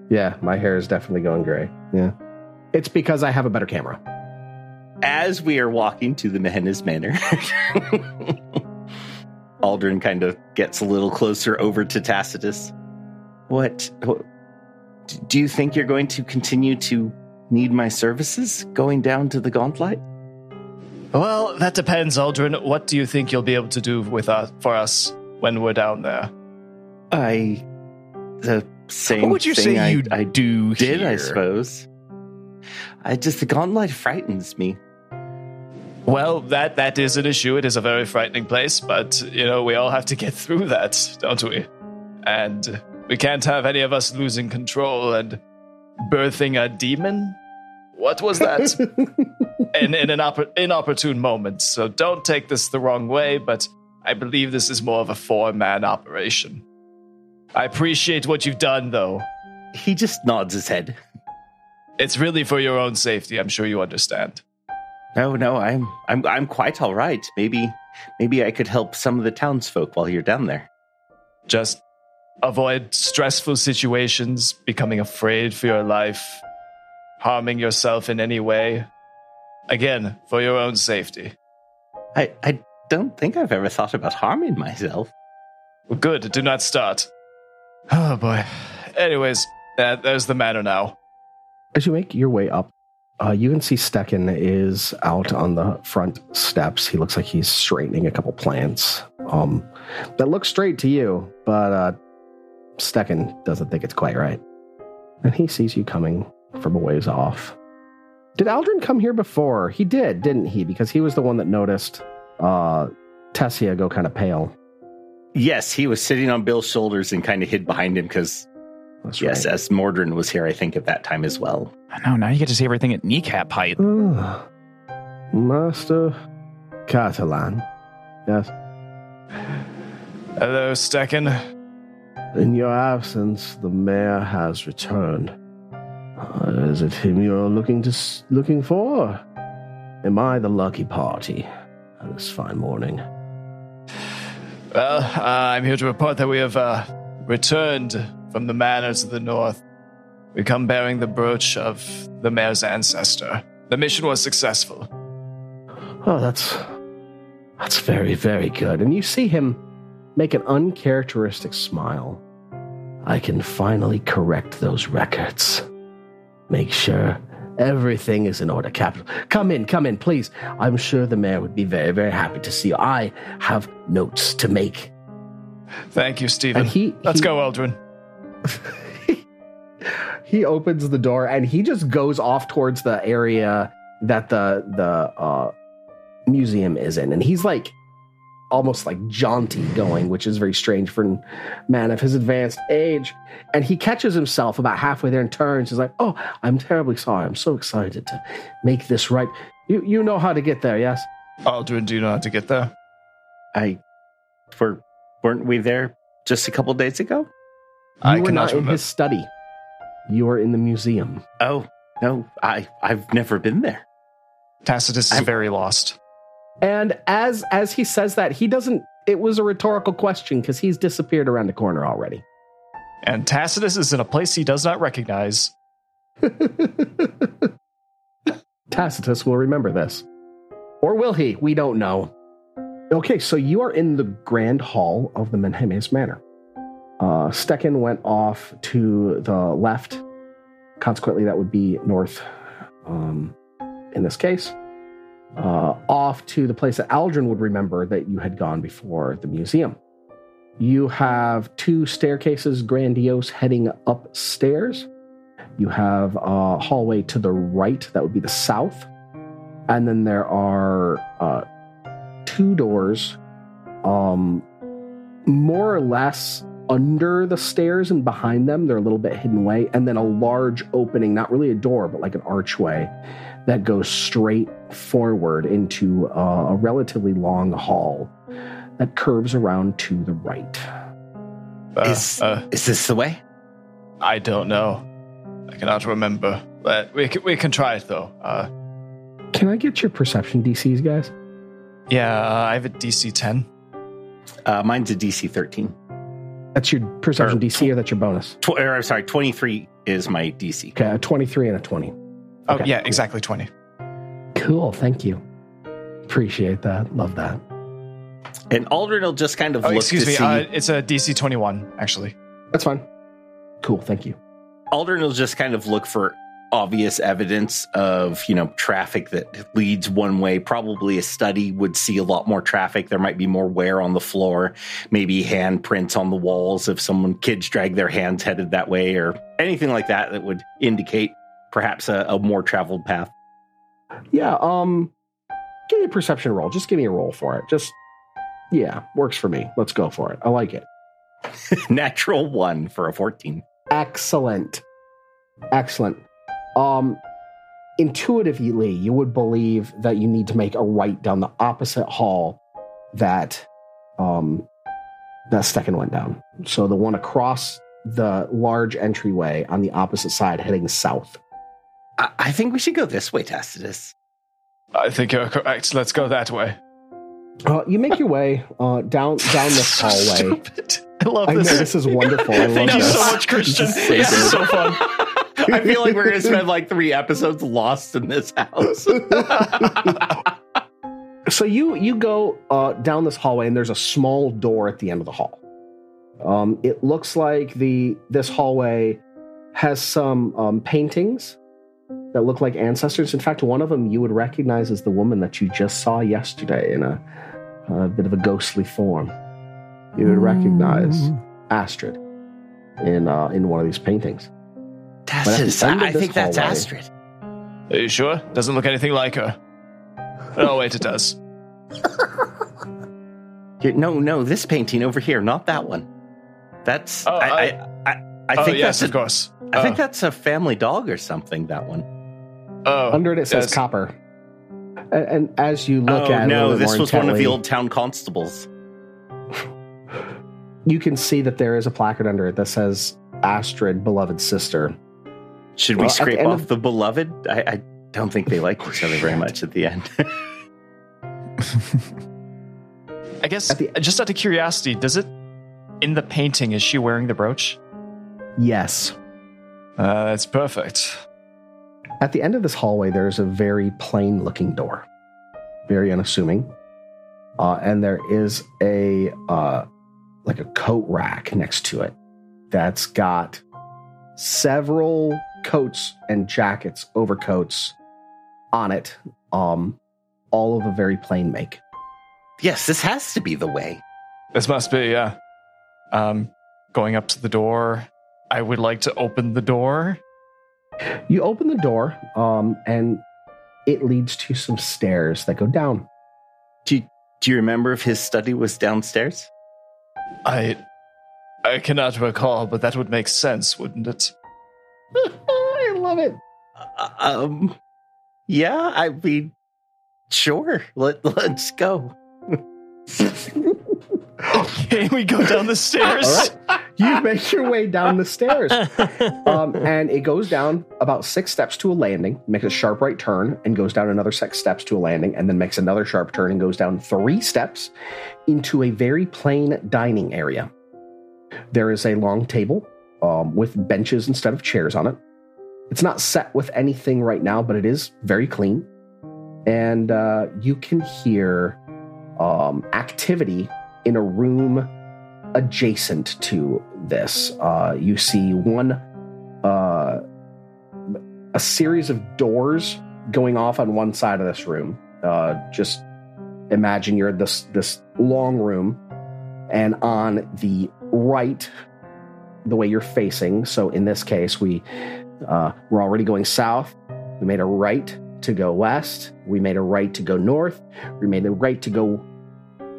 Yeah, my hair is definitely going gray. Yeah, it's because I have a better camera. As we are walking to the Menhemes Manor, *laughs* Aldryn kind of gets a little closer over to Tacitus. What, what do you think you're going to continue to need my services going down to the Gauntlight? well, that depends, Aldryn. What do you think you'll be able to do with us for us when we're down there? I the same what would you thing say I, you I do did, I suppose. I just the Gauntlight frightens me. Well, that that is an issue. It is a very frightening place, but you know we all have to get through that, don't we? And we can't have any of us losing control and birthing a demon. What was that? *laughs* in in an oppor- inopportune moment. So don't take this the wrong way, but I believe this is more of a four man operation. I appreciate what you've done, though. He just nods his head. It's really for your own safety. I'm sure you understand. No, no, I'm I'm I'm quite all right. Maybe maybe I could help some of the townsfolk while you're down there. Just avoid stressful situations, becoming afraid for your life, harming yourself in any way. Again, for your own safety. I I don't think I've ever thought about harming myself. Well, good. Do not start. Oh boy. Anyways, that there's the matter now. As you make your way up, uh, you can see Stecken is out on the front steps. He looks like he's straightening a couple plants. Um, that looks straight to you, but uh, Stecken doesn't think it's quite right. And he sees you coming from a ways off. Did Aldryn come here before? He did, didn't he? Because he was the one that noticed uh, Tessia go kind of pale. Yes, he was sitting on Bill's shoulders and kind of hid behind him because That's yes, right. Azmordryn was here, I think at that time as well. I know, now you get to see everything at kneecap height. Master Catalan. Yes. Hello, Stecken. In your absence, the mayor has returned. Uh, is it him you're looking to looking for? Am I the lucky party on this fine morning? Well, uh, I'm here to report that we have uh, returned from the manor of the north. We come bearing the brooch of the mayor's ancestor. The mission was successful. Oh, that's that's very very good. And you see him make an uncharacteristic smile. I can finally correct those records. Make sure everything is in order. Capital, come in, come in, please. I'm sure the mayor would be very very happy to see you. I have notes to make. Thank you, Stephen. He- Let's he- go, Aldryn. *laughs* he opens the door and he just goes off towards the area that the the uh, museum is in, and he's like almost like jaunty going, which is very strange for a man of his advanced age. And he catches himself about halfway there and turns. He's like, "Oh, I'm terribly sorry. I'm so excited to make this right. You you know how to get there, yes?" Aldryn, do you know how to get there? I were weren't we there just a couple days ago? I were cannot not in his study. You are in the museum. Oh no, I I've never been there. Tacitus is I'm- very lost. And as as he says that, he doesn't. It was a rhetorical question because he's disappeared around the corner already. And Tacitus is in a place he does not recognize. *laughs* Tacitus will remember this. Or will he? We don't know. Okay, so you are in the grand hall of the Menhemes Manor. Uh, Stecken went off to the left. Consequently, that would be north um, in this case. Uh, off to the place that Aldryn would remember that you had gone before the museum. You have two staircases, grandiose, heading upstairs. You have a hallway to the right, that would be the south. And then there are uh, two doors, um, more or less under the stairs and behind them. They're a little bit hidden away. And then a large opening, not really a door, but like an archway that goes straight forward into uh, a relatively long hall that curves around to the right. Uh, is, uh, is this the way? I don't know. I cannot remember. But we can, we can try it though. Uh, Can I get your perception DCs, guys? yeah, uh, I have a DC 10. Uh, mine's a DC 13. That's your perception Or- DC, or that's your bonus? Tw- or, I'm sorry, 23 is my DC. Okay, a 23 and a 20. Oh, yeah, cool. exactly 20. Cool, thank you. Appreciate that. Love that. And Aldryn will just kind of Oh, look excuse to me. see. Uh, it's a DC 21, actually. That's fine. Cool, thank you. Aldryn will just kind of look for obvious evidence of you know traffic that leads one way probably a study would see a lot more traffic there might be more wear on the floor maybe handprints on the walls if someone kids drag their hands headed that way or anything like that that would indicate perhaps a, a more traveled path Yeah, um give me a perception roll. Just give me a roll for it. Just yeah, works for me. Let's go for it. I like it. *laughs* natural one for a 14 Excellent. Excellent. Um intuitively, you would believe that you need to make a right down the opposite hall that um that second went down. So the one across the large entryway on the opposite side heading south. I, I think we should go this way tacitus I think you're correct. Let's go that way. Uh, you make your way uh, down down this *laughs* So hallway. stupid. I love I know this. this is wonderful. I love Thank you this. so much, Christian. This is so This is good. so fun. I feel like we're going to spend like three episodes lost in this house. *laughs* So you you go uh, down this hallway, and there's a small door at the end of the hall. Um, it looks like the this hallway has some um, paintings that look like ancestors. In fact, one of them you would recognize as the woman that you just saw yesterday in a, a bit of a ghostly form. You would recognize Astrid in uh, in one of these paintings. Tacitus, end of I, I this think that's Astrid. Are you sure? Doesn't look anything like her. Oh, wait, it does. *laughs* Here, no, no, this painting over here, not that one. That's Oh, I, I, I- I, I oh, think yes, that's of course. I think Oh, that's a family dog or something. That one. Oh, Under it, it says yes. copper. And, and as you look oh at it, no, this was one of the old town constables. You can see that there is a placard under it that says Astrid, beloved sister. Should Well, we at the scrape end off of- the beloved? I, I don't think they like each other very much at the end. *laughs* I guess, At the- uh, just out of curiosity, does it, in the painting, is she wearing the brooch? Yes. Uh, that's perfect. At the end of this hallway, there's a very plain looking door, very unassuming. Uh, and there is a uh, like a coat rack next to it that's got several coats and jackets, overcoats on it, um, all of a very plain make. yes, this has to be the way. This must be, yeah. Um, going up to the door. I would like to open the door. You open the door, um, and it leads to some stairs that go down. Do you, do you remember if his study was downstairs? I, I cannot recall, but that would make sense, wouldn't it? *laughs* I love it. Uh, um, yeah, I mean, sure. Let let's go. *laughs* *laughs* Okay, we go down the stairs. All right. You make your way down the stairs. *laughs* Um, and it goes down about six steps to a landing, makes a sharp right turn, and goes down another six steps to a landing, and then makes another sharp turn and goes down three steps into a very plain dining area. There is a long table um, with benches instead of chairs on it. It's not set with anything right now, but it is very clean. And uh, you can hear um, activity in a room adjacent to this. Uh, you see one, uh, a series of doors going off on one side of this room. Uh, just imagine you're this this long room, and on the right, the way you're facing. So in this case, we Uh, we're already going south. We made a right to go west. We made a right to go north. We made a right to go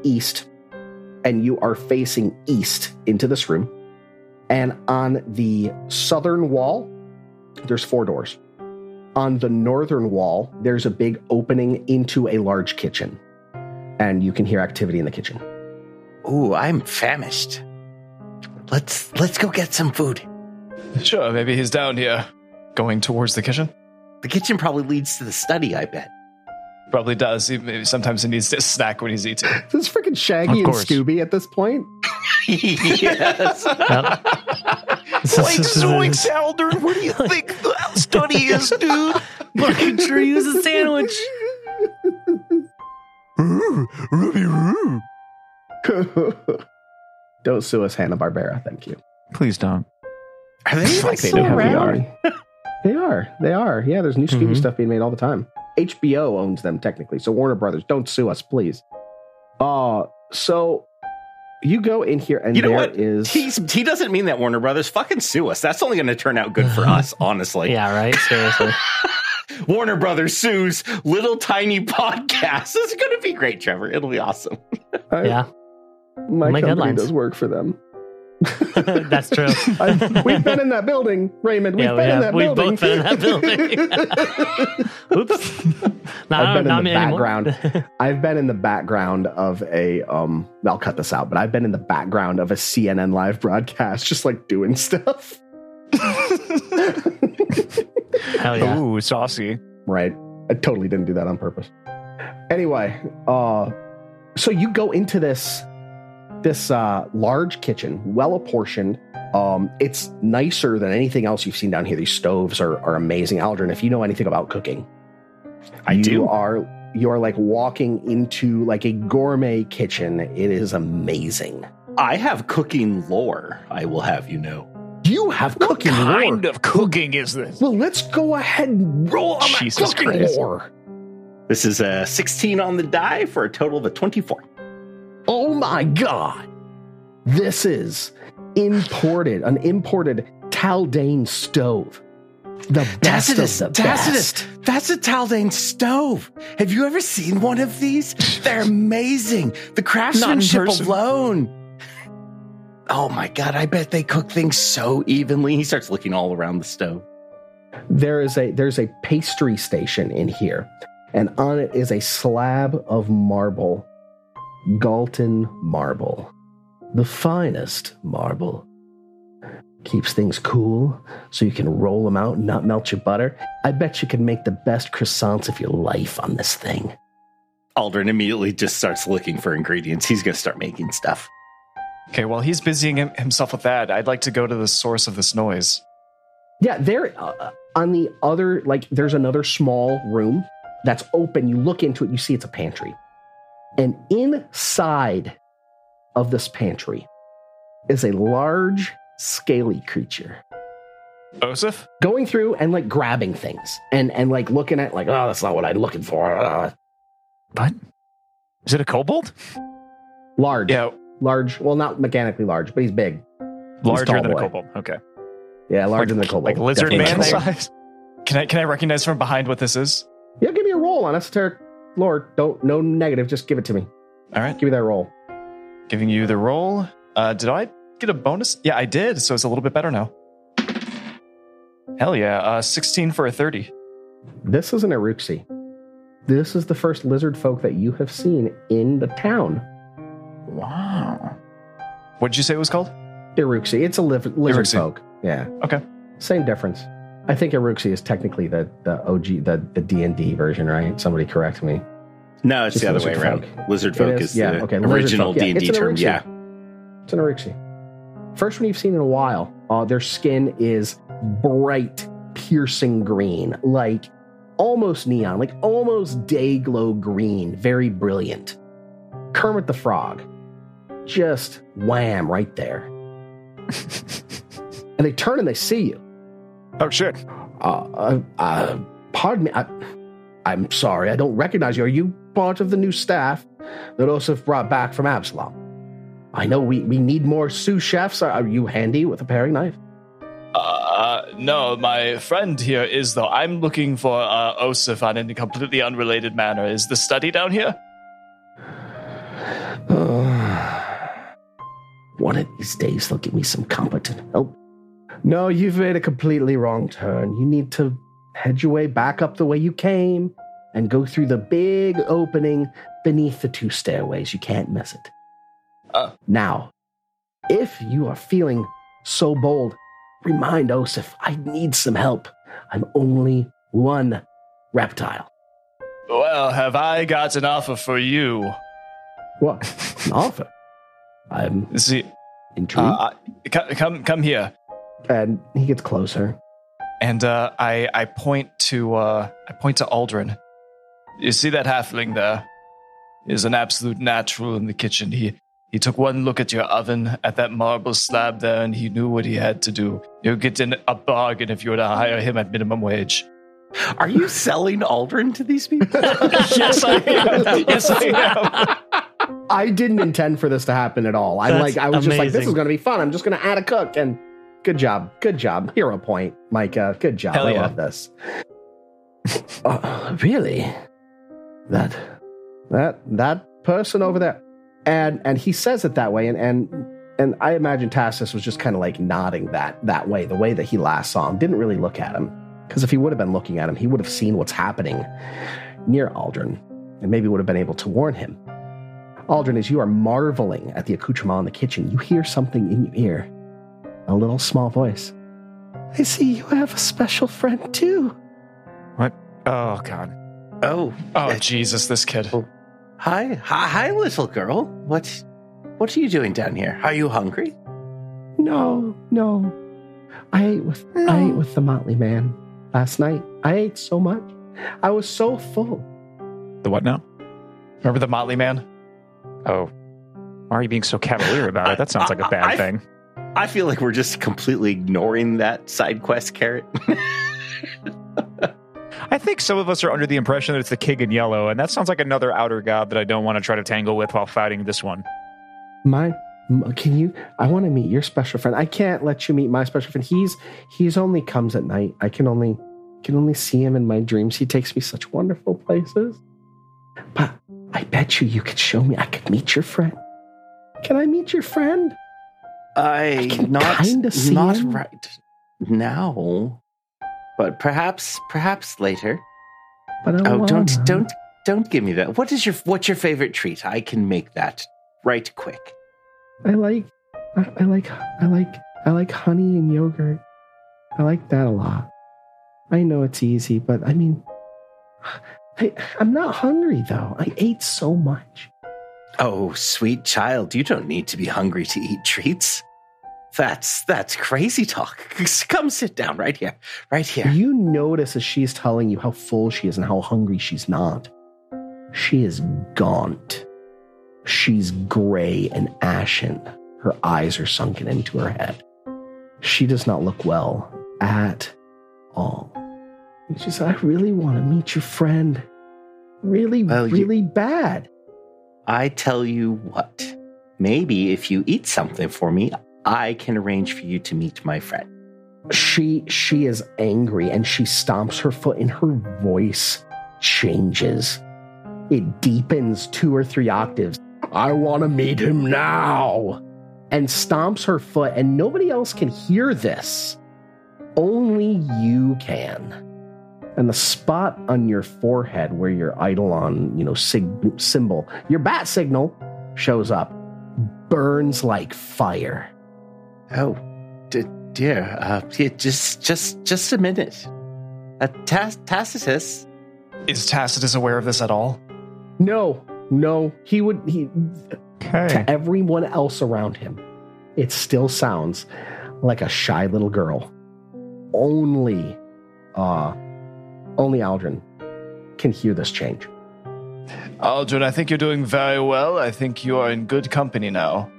east. And you are facing east into this room. And on the southern wall, there's four doors. On the northern wall, there's a big opening into a large kitchen. And you can hear activity in the kitchen. Ooh, I'm famished. Let's let's go get some food. Sure, maybe he's down here, going towards the kitchen. The kitchen probably leads to the study, I bet. Probably does. He- Maybe sometimes he needs to snack when he's eating. *laughs* This is freaking Shaggy Of and. Scooby at this point. *laughs* yes. Like Zoinks, Aldryn, what do you *laughs* think the study is, dude? Fucking sure use a sandwich. Ooh, Ruby Roo. Don't sue us, Hanna Barbera. Thank you. Please don't. Are they Fuck, like they still do have They around? are. they are. They are. Yeah, there's new Scooby Mhm. stuff being made all the time. HBO owns them technically. So Warner Brothers, don't sue us, please. Uh so you go in here and You know there what? is- He's, he doesn't mean that Warner Brothers fucking sue us. That's only going to turn out good for *laughs* us, honestly. Yeah, right. Seriously. *laughs* Warner Brothers sues little tiny podcasts. *laughs* This is going to be great, Trevor. It'll be awesome. I- Yeah, my Make company headlines. does work for them. *laughs* that's true. I, we've been in that building, Raymond. We've yeah, we been in have. that We've building. both been in that *laughs* building. *laughs* Oops. No, I've been in the background. I've been in the background of a um I'll cut this out, but I've been in the background of a CNN live broadcast just like doing stuff. Hell yeah. Ooh, saucy. right. I totally didn't do that on purpose. Anyway, uh so you go into this this uh large kitchen, well apportioned. Um it's nicer than anything else you've seen down here. These stoves are are amazing. Aldryn, if you know anything about cooking, I you do. are you are like walking into like a gourmet kitchen. It is amazing. I have cooking lore, I will have you know. You have What cooking kind lore. of cooking is this? Well, let's go ahead and roll on Jesus that cooking Christ. lore. This is a 16 on the die for a total of a 24. Oh my god. This is imported, an imported Taldane stove. The best of the Tacitus, best. that's a Taldane stove. Have you ever seen one of these? They're amazing. The craftsmanship alone. Oh my god, I bet they cook things so evenly. He starts looking all around the stove. There is a there's a pastry station in here, and on it is a slab of marble, Galton marble, the finest marble. Keeps things cool, so you can roll them out and not melt your butter. I bet you can make the best croissants of your life on this thing. Aldryn immediately just starts looking for ingredients. He's going to start making stuff. Okay, while he's busying himself with that, I'd like to go to the source of this noise. Yeah, there uh, on the other like there's another small room that's open. You look into it, you see it's a pantry. And inside of this pantry is a large scaly creature Joseph? going through and like grabbing things and and like looking at like oh that's not what I'm looking for. Uh, What? Is it a kobold? large, Yeah, large. Well, not mechanically large, but he's big. Larger tall than a boy. kobold. Okay. Yeah, larger than a kobold. Like lizard Definitely. man size? can I can I recognize from behind what this is? Yeah, give me a roll on esoteric lore. Don't no negative. Just give it to me. All right, Give me that roll. giving you the roll. Uh, did I get a bonus? Yeah, I did. So it's a little bit better now. Hell yeah, uh, 16 for a 30. This is an Iruxi. This is the first lizard folk that you have seen in the town. Wow. What did you say it was called? Iruxi. It's a li- lizard Iruxi. folk. Yeah. Okay. Same difference. I think Iruxi is technically the the OG the the D and D version, right? Somebody correct me. No, it's Just the other way around. folk. Lizard It folk is? is, Yeah, the okay, original folk. Yeah, D&D it's term. Iruxi. Yeah. It's an Iruxi. First one you've seen in a while. Uh, their skin is bright, piercing green, like almost neon, like almost day glow green, very brilliant. Kermit the Frog, just wham right there. *laughs* and they turn and they see you. Oh shit. Uh, uh, uh, pardon me. I, I'm sorry. I don't recognize you. Are you part of the new staff that Oseph brought back from Absalom? I know we, we need more sous chefs. Are, are you handy with a paring knife? Uh, no, my friend here is though. I'm looking for uh, Oseph on in a completely unrelated manner. Is the study down here? One of these days, they'll give me some competent help. No, you've made a completely wrong turn. You need to head your way back up the way you came and go through the big opening beneath the two stairways. You can't miss it. Uh. Now, if you are feeling so bold, remind Oseph I need some help. I'm only one reptile. Well, have I got an offer for you? What? An offer? I'm See, intrigued. uh, I- come, come here. And he gets closer. and uh, I I point to uh, I point to Aldryn. You see that halfling there? Is an absolute natural in the kitchen. He he took one look at your oven at that marble slab there, and he knew what he had to do. You'll get in a bargain if you were to hire him at minimum wage. Are you selling Aldryn to these people? *laughs* yes, I am. Yes, I am. I didn't intend for this to happen at all. I That's like I was just like, this is going to be fun. I'm just going to add a cook and good job, good job, hero point, Micah. Good job. Hell I yeah. love this. Uh, *laughs* really, that that that person over there, and and he says it that way, and and and I imagine Tacitus was just kind of like nodding that that way, the way that he last saw him. Didn't really look at him because if he would have been looking at him, he would have seen what's happening near Aldryn, and maybe would have been able to warn him. Aldryn, as you are marveling at the accoutrement in the kitchen, you hear something in your ear. A little small voice. I see you have a special friend too. What? Oh God. oh, Oh Jesus, this kid. Oh. hi, hi, hi, little girl. What, what are you doing down here? Are you hungry? No, no. I ate with I ate with the Motley Man last night. I ate so much. I was so full. The what now? Remember the Motley Man? Oh. Why are you being so cavalier about it? That sounds like a bad *laughs* I- thing. I feel like we're just completely ignoring that side quest carrot. *laughs* I think some of us are under the impression that it's the king in yellow, and that sounds like another outer god that I don't want to try to tangle with while fighting this one. My can you I want to meet your special friend. I can't let you meet my special friend. He's he's only comes at night. I can only can only see him in my dreams. He takes me such wonderful places. But I bet you you could show me I could meet your friend. Can I meet your friend? I can not not him. right now, but perhaps perhaps later. But I Oh, don't don't don't give me that. What is your what's your favorite treat? I can make that right quick. I like I, I like I like I like honey and yogurt. I like that a lot. I know it's easy, but I mean *sighs* I I'm not hungry though. I ate so much. Oh, sweet child, you don't need to be hungry to eat treats. That's that's crazy talk. *laughs* Come sit down right here. Right here. You notice as she's telling you how full she is and how hungry she's not. She is gaunt. She's gray and ashen. Her eyes are sunken into her head. She does not look well at all. She said, I really want to meet your friend. Really, Well, you- really bad. I tell you what. Maybe if you eat something for me, I can arrange for you to meet my friend. she she is angry and she stomps her foot and her voice changes it deepens two or three octaves i want to meet him now and stomps her foot and nobody else can hear this only you can and the spot on your forehead where your eidolon you know sig- symbol your bat signal shows up burns like fire Oh, d- dear. Uh, yeah, just, just, just a minute. Uh, Tas- Tacitus. Is Tacitus aware of this at all? no no he would he Okay. to everyone else around him, it still sounds like a shy little girl. Only, uh, only Aldryn can hear this change. Aldryn, I think you're doing very well. I think you are in good company now.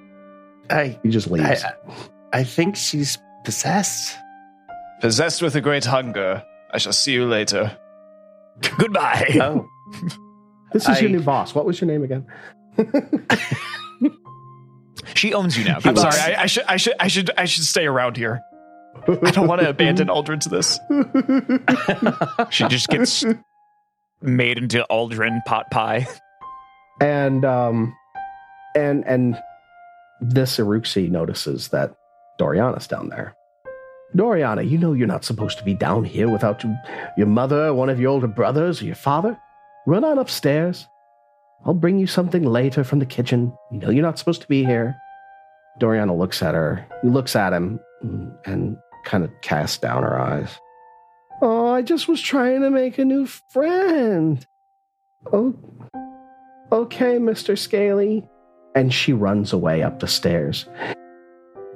I, He just leaves. I, I think she's possessed. Possessed with a great hunger. I shall see you later. *laughs* Goodbye. Oh, this is your new boss. What was your name again? *laughs* She owns you now. I'm sorry. I, I should. I should. I should. I should stay around here. I don't want to abandon Aldryn to this. *laughs* She just gets made into Aldryn pot pie. and um and and this Iruxi notices that Doriana's down there. Doriana, you know you're not supposed to be down here without your, your mother, one of your older brothers, or your father. Run on upstairs. I'll bring you something later from the kitchen. You know you're not supposed to be here. Doriana looks at her, He looks at him, and kind of casts down her eyes. Oh, I just was trying to make a new friend. Oh, okay, Mr. Scaly. And she runs away up the stairs.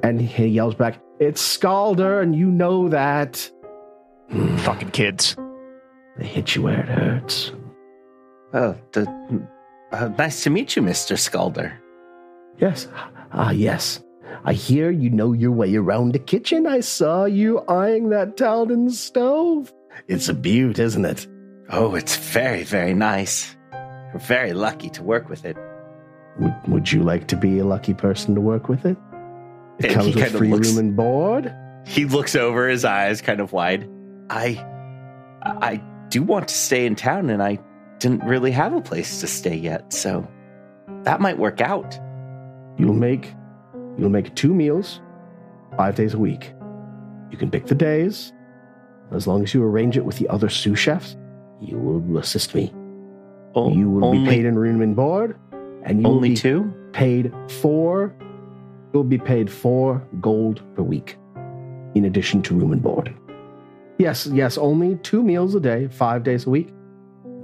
And he yells back, It's Scalder, and you know that. Fucking kids. They hit you where it hurts. Oh, the, uh, nice to meet you, Mr. Scalder. Yes. Ah, yes. I hear you know your way around the kitchen. I saw you eyeing that Talden stove. It's a beaut, isn't it? Oh, it's very, very nice. We're very lucky to work with it. Would, would you like to be a lucky person to work with it? It And comes with free looks- room and board. He looks over, his eyes kind of wide. I, I do want to stay in town, and I didn't really have a place to stay yet, so that might work out. You'll make you'll make two meals, five days a week. You can pick the days. As long as you arrange it with the other sous chefs, you will assist me. You will only, be paid in room and board, and you will only be two. paid four. You'll be paid four gold per week, in addition to room and board. Yes, yes, only two meals a day, five days a week.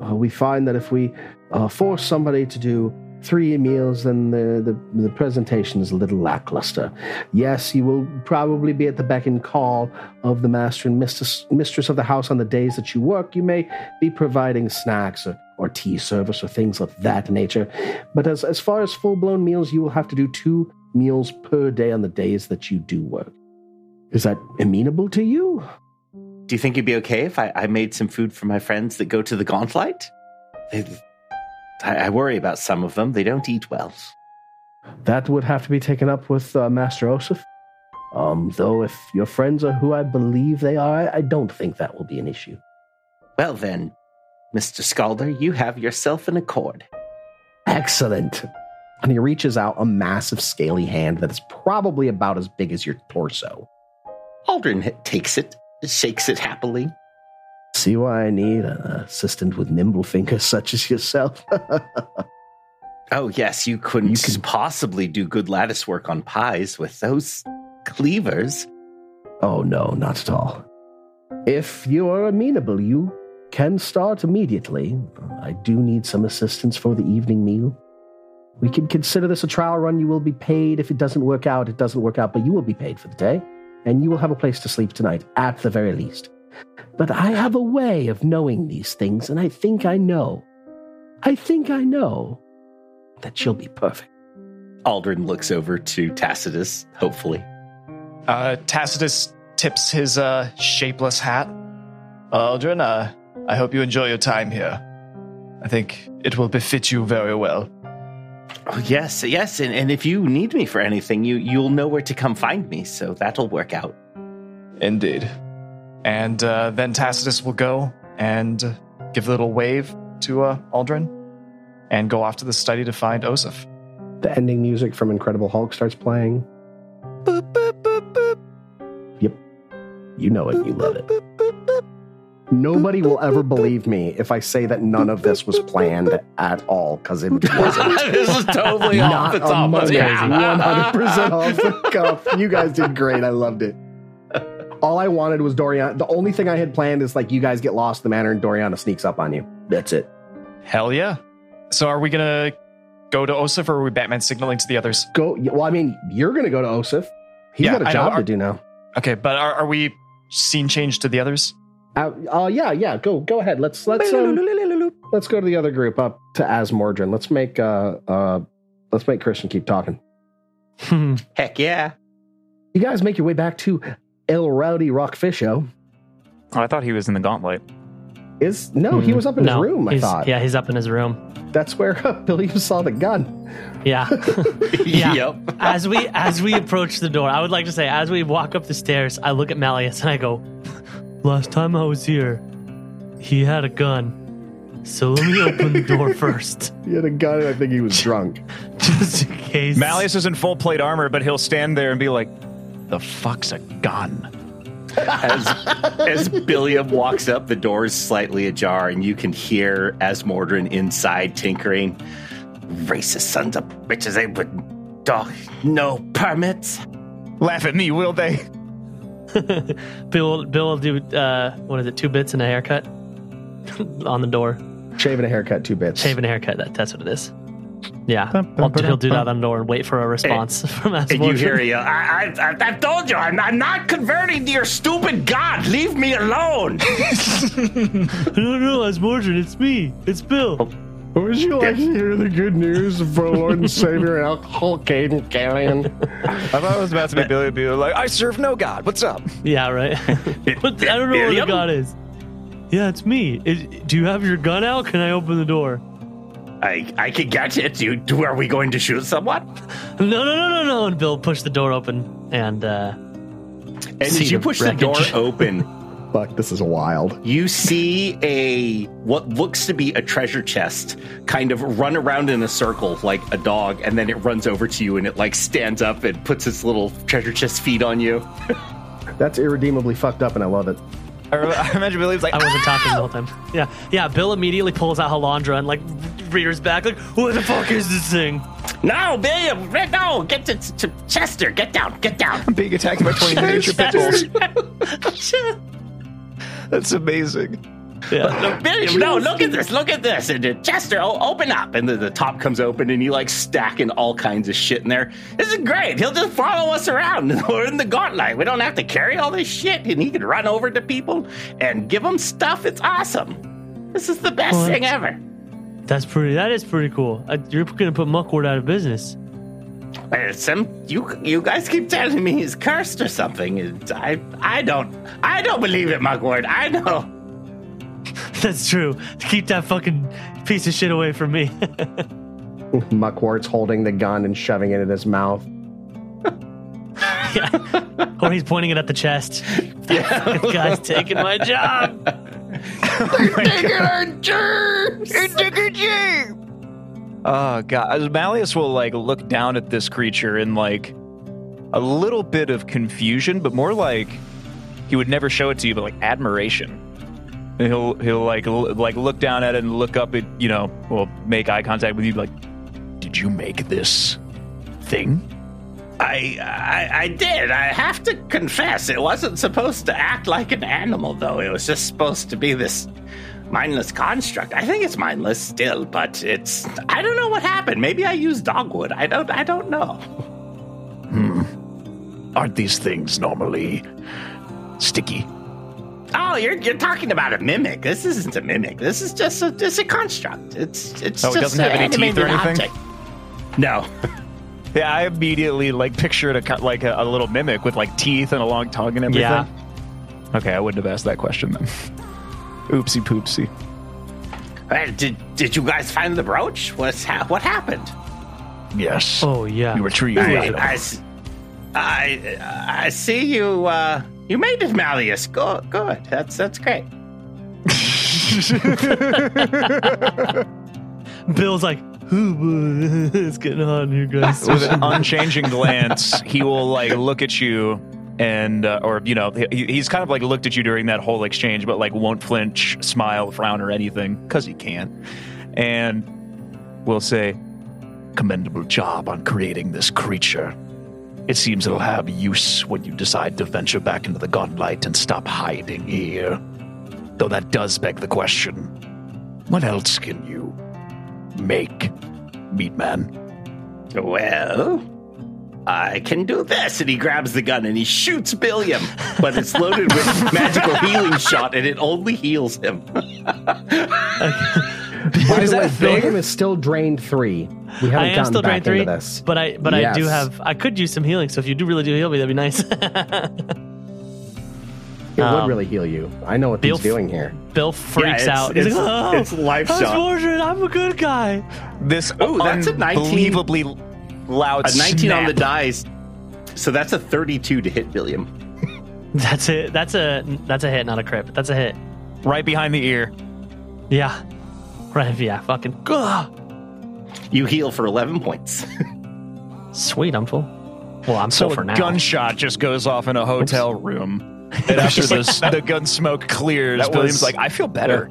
Uh, we find that if we uh, force somebody to do three meals, then the, the, the presentation is a little lackluster. Yes, you will probably be at the beck and call of the master and mistress, mistress of the house on the days that you work. You may be providing snacks or, or tea service or things of that nature. But as, as far as full blown meals, you will have to do two meals per day on the days that you do work. Is that amenable to you? Do you think you'd be okay if I, I made some food for my friends that go to the Gauntlight? They, I, I worry about some of them. They don't eat well. That would have to be taken up with uh, Master Oseph. Um, though, if your friends are who I believe they are, I, don't think that will be an issue. Well then, Mr. Scalder, you have yourself an accord. Excellent. And he reaches out a massive, scaly hand that is probably about as big as your torso. Aldryn takes it, shakes it happily. See why I need an assistant with nimble fingers *laughs* such as yourself? *laughs* Oh yes, you couldn't You can- possibly do good lattice work on pies with those cleavers. oh, no, not at all. If you are amenable, you can start immediately. I do need some assistance for the evening meal. We can consider this a trial run. You will be paid. If it doesn't work out, it doesn't work out, but you will be paid for the day, and you will have a place to sleep tonight, at the very least. But I have a way of knowing these things, and I think I know. I think I know that she'll be perfect. Aldryn looks over to Tacitus, hopefully. Uh, Tacitus tips his uh, shapeless hat. Aldryn, uh, I hope you enjoy your time here. I think it will befit you very well. Oh yes, yes, and, and if you need me for anything, you you'll know where to come find me, so that'll work out. Indeed. And uh, then Tacitus will go and give a little wave to uh, Aldryn and go off to the study to find Oseph. The ending music from Incredible Hulk starts playing. Boop, boop, boop, boop. Yep. You know it. You love it. Nobody will ever believe me if I say that none of this was planned at all, because it wasn't. *laughs* this is totally Not a moment. 100% *laughs* off the cuff. You guys did great. I loved it. All I wanted was Dorian. The only thing I had planned is like you guys get lost in the manor and Doriana sneaks up on you. That's it. Hell yeah. So are we going to go to Oseph or are we Batman signaling to the others? Go. Well, I mean, you're going to go to Oseph. He's Yeah, got I a know. job Are- to do now. Okay, but are, are we scene change to the others? Uh, uh, yeah, yeah. Go, go ahead. Let's let's um, let's go to the other group up to Azmordryn. Let's make uh uh let's make Christian keep talking. Heck yeah. You guys make your way back to El Rowdy Rockfisho. Oh, I thought he was in the Gauntlight. Is no, he hmm. was up in no, his room. I thought. Yeah, he's up in his room. That's where *laughs* Billy saw the gun. Yeah. *laughs* yeah. Yep. as we as we approach the door, I would like to say, as we walk up the stairs, I look at Malleus and I go, "Last time I was here, he had a gun, so let me open the door *laughs* first, He had a gun. and I think he was drunk. just in case." Malleus is in full plate armor, but he'll stand there and be like, "The fuck's a gun?" as as Billiam walks up, the door is slightly ajar, and you can hear Azmordryn inside tinkering. Racist sons of bitches, they would dog no permits. Laugh at me, will they? *laughs* Bill Bill will do uh, what is it? Two bits and a haircut *laughs* on the door. Shaving a haircut, two bits. Shaving a haircut. That, that's what it is. Yeah, I'll, he'll do that on the door and wait for a response from us. And you hear you. I, I, I, told you, I'm, I'm not converting to your stupid god. Leave me alone. *laughs* *laughs* no, no, Asmorgen, it's me. It's Bill. Oh. Would you like to hear the good news of our Lord and Savior *laughs* Alcohol Caden Galleon? I thought it was about to be Billy be like, "I serve no god. What's up?" Yeah, right. but I don't know what the god is. Yeah, it's me. Is- do you have your gun out? Can I open the door? I, I can get it. You, are we going to shoot someone? No, no, no, no, no. And Bill pushed the door open and uh, And See as you the push the door open, *laughs* Fuck, this is wild. you see a what looks to be a treasure chest kind of run around in a circle like a dog, and then it runs over to you and it like stands up and puts its little treasure chest feet on you. *laughs* That's irredeemably fucked up, and I love it. I, re- I imagine Billy's like, I wasn't Ah! talking the whole time. Yeah, yeah. Bill immediately pulls out Halandra and like rears back, like, "What the fuck is this thing?" No, William, no, get to, to Chester, get down, get down. "I'm being attacked by 20 miniature pit bulls." *laughs* That's amazing. Yeah. No, William, no, look at this, look at this. And uh, Chester, oh, open up. And the, the top comes open and you like stacking all kinds of shit in there. This is great. He'll just follow us around. *laughs* We're in the Gauntlight. We don't have to carry all this shit. And he can run over to people and give them stuff. It's awesome. This is the best What? thing ever. That's pretty. That is pretty cool. Uh, you're gonna put Muckwort out of business. Uh, Some you you guys keep telling me he's cursed or something. It's- I I don't I don't believe it, Mugwort. I know. *laughs* That's true. Keep that fucking piece of shit away from me. *laughs* Muckwart's holding the gun and shoving it in his mouth. *laughs* yeah. Or he's pointing it at the chest. Yeah. this guy's taking my job. Oh, oh god, Malleus will like look down at this creature in like a little bit of confusion, but more like he would never show it to you, but like admiration. And he'll he'll like l- like look down at it and look up at you know, will make eye contact with you, like, Did you make this thing? I, I I did. I have to confess, it wasn't supposed to act like an animal, though. It was just supposed to be this mindless construct. I think it's mindless still, but it's I don't know what happened. Maybe I used dogwood. I don't I don't know. Hmm. Aren't these things normally sticky? Oh, you're you're talking about a mimic. This isn't a mimic. This is just a just a construct. It's it's Oh, it just doesn't have an any teeth or anything? object. No. *laughs* yeah, I immediately like pictured a like a, a little mimic with like teeth and a long tongue and everything. Yeah. Okay, I wouldn't have asked that question then. *laughs* Oopsie poopsie. Uh, did did you guys find the brooch? What's ha- what happened? Yes. Oh yeah. You retrieved the I, item. I s- I- I see you. Uh, you made it, Malleus. Good, good. That's that's great. *laughs* *laughs* Bill's like, "Ooh, *laughs* it's getting hot in here, guys. with an unchanging glance, *laughs* he will like look at you and uh, or you know he, he's kind of like looked at you during that whole exchange, but like won't flinch, smile, frown, or anything because he can't, and will say, Commendable job on creating this creature. It seems it'll have use when you decide to venture back into the Gauntlight and stop hiding here. Though that does beg the question what else can you make, Meatman? Well, I can do this. And he grabs the gun and he shoots Billiam, but it's loaded with *laughs* magical healing shot, and it only heals him. *laughs* By the way, Billiam is still drained three. We haven't I am gotten still back drained three, into this. but I but I do have I could use some healing. So if you do really do heal me, that'd be nice. *laughs* It Um, would really heal you. I know what Bill he's doing here. Bill freaks it's- out. He's it's- like, oh, it's life shot." Mordred? I'm a good guy. This Ooh, that's a 19. unbelievably loud A 19 on the snap. dice. So that's a 32 to hit Billiam. *laughs* That's it. That's a that's a hit, not a crit. But that's a hit. right behind the ear. Yeah. Right. Yeah. Fucking. Ugh. You heal for 11 points. *laughs* Sweet. I'm full. Well, I'm So full for now. gunshot just goes off in a hotel room. And after the, *laughs* the gun smoke clears, That William's was- like, I feel better.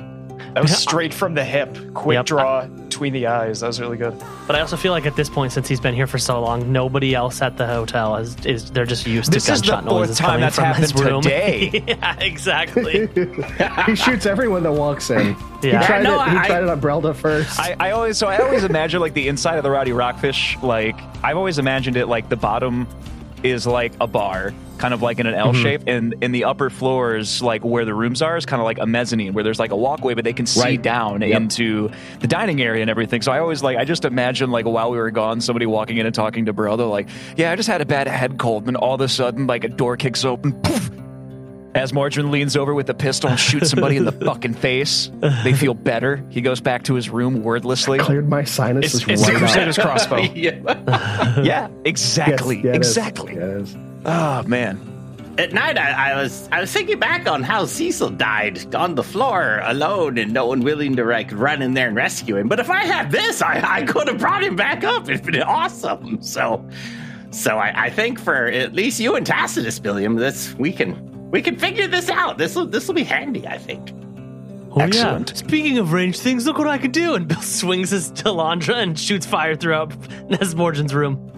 That was straight from the hip. Quick Yep. draw between the eyes. That was really good. But I also feel like at this point, since he's been here for so long, nobody else at the hotel is, is they're just used This to is the gunshot fourth noises time coming that's from his happened room. today. *laughs* yeah, exactly. *laughs* he shoots everyone that walks in. He tried, No, it, he I- tried it on Brelda first. I, I always so I always imagine like the inside of the Rowdy Rockfish. Like I've always imagined it like the bottom is like a bar, kind of like in an L mm-hmm. shape, and in the upper floors, like where the rooms are, is kind of like a mezzanine where there's like a walkway, but they can see Right. down Yep. into the dining area and everything. So I always like I just imagine like while we were gone, somebody walking in and talking to Bro. They're like, "Yeah, I just had a bad head cold," and all of a sudden, like a door kicks open. Poof, as Margarine leans over with the pistol and shoots somebody in the *laughs* fucking face, they feel better. He goes back to his room wordlessly. Cleared my It's, sinuses it's the right out. Crusader's crossbow. *laughs* yeah. *laughs* Yeah, exactly, Yes, yeah, it is. exactly. Yeah. Oh man, At night, I, I was I was thinking back on how Cecil died on the floor alone and no one willing to like run in there and rescue him. But if I had this, I, I could have brought him back up. It'd been awesome. So, so I, I think for at least you and Tacitus, Billiam, this we can we can figure this out. This will this will be handy. I think. Oh, Excellent. Yeah. Speaking of range things, look what I can do. And Bill *laughs* swings his Delandra and shoots fire throughout Nesmorgen's room.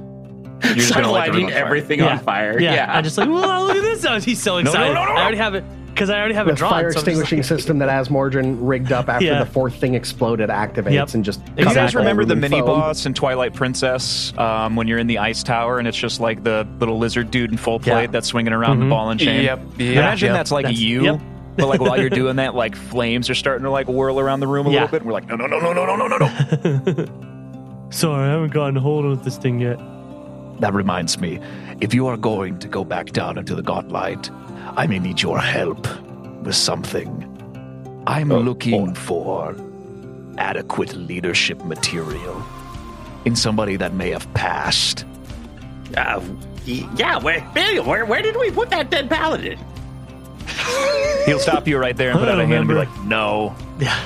you're just Start gonna light the room lighting on fire. everything on fire. Yeah. I just like, whoa, look at this. Oh, He's so excited. no, no, no. I already have it because I already have it The drawn. fire so extinguishing like- system that Asmorgen rigged up after Yeah. the fourth thing exploded activates Yep. and just. Do you guys remember the mini foam. boss in Twilight Princess um, when you're in the ice tower and it's just like the little lizard dude in full plate Yeah. that's swinging around the Mhm. ball and chain? Yep, yeah, Imagine yep. that's like That's- you. yep. But like while you're *laughs* doing that, like flames are starting to like whirl around the room a Yeah. little bit. And we're like, no, no, no, no, no, no, no, no, no. *laughs* Sorry, I haven't gotten hold of this thing yet. That reminds me, if you are going to go back down into the Gauntlight, I may need your help with something. I'm looking for adequate leadership material in somebody that may have passed. Uh, yeah. Where, where where did we put that dead paladin? He'll stop you right there and put out a hand and be like, no. Yeah.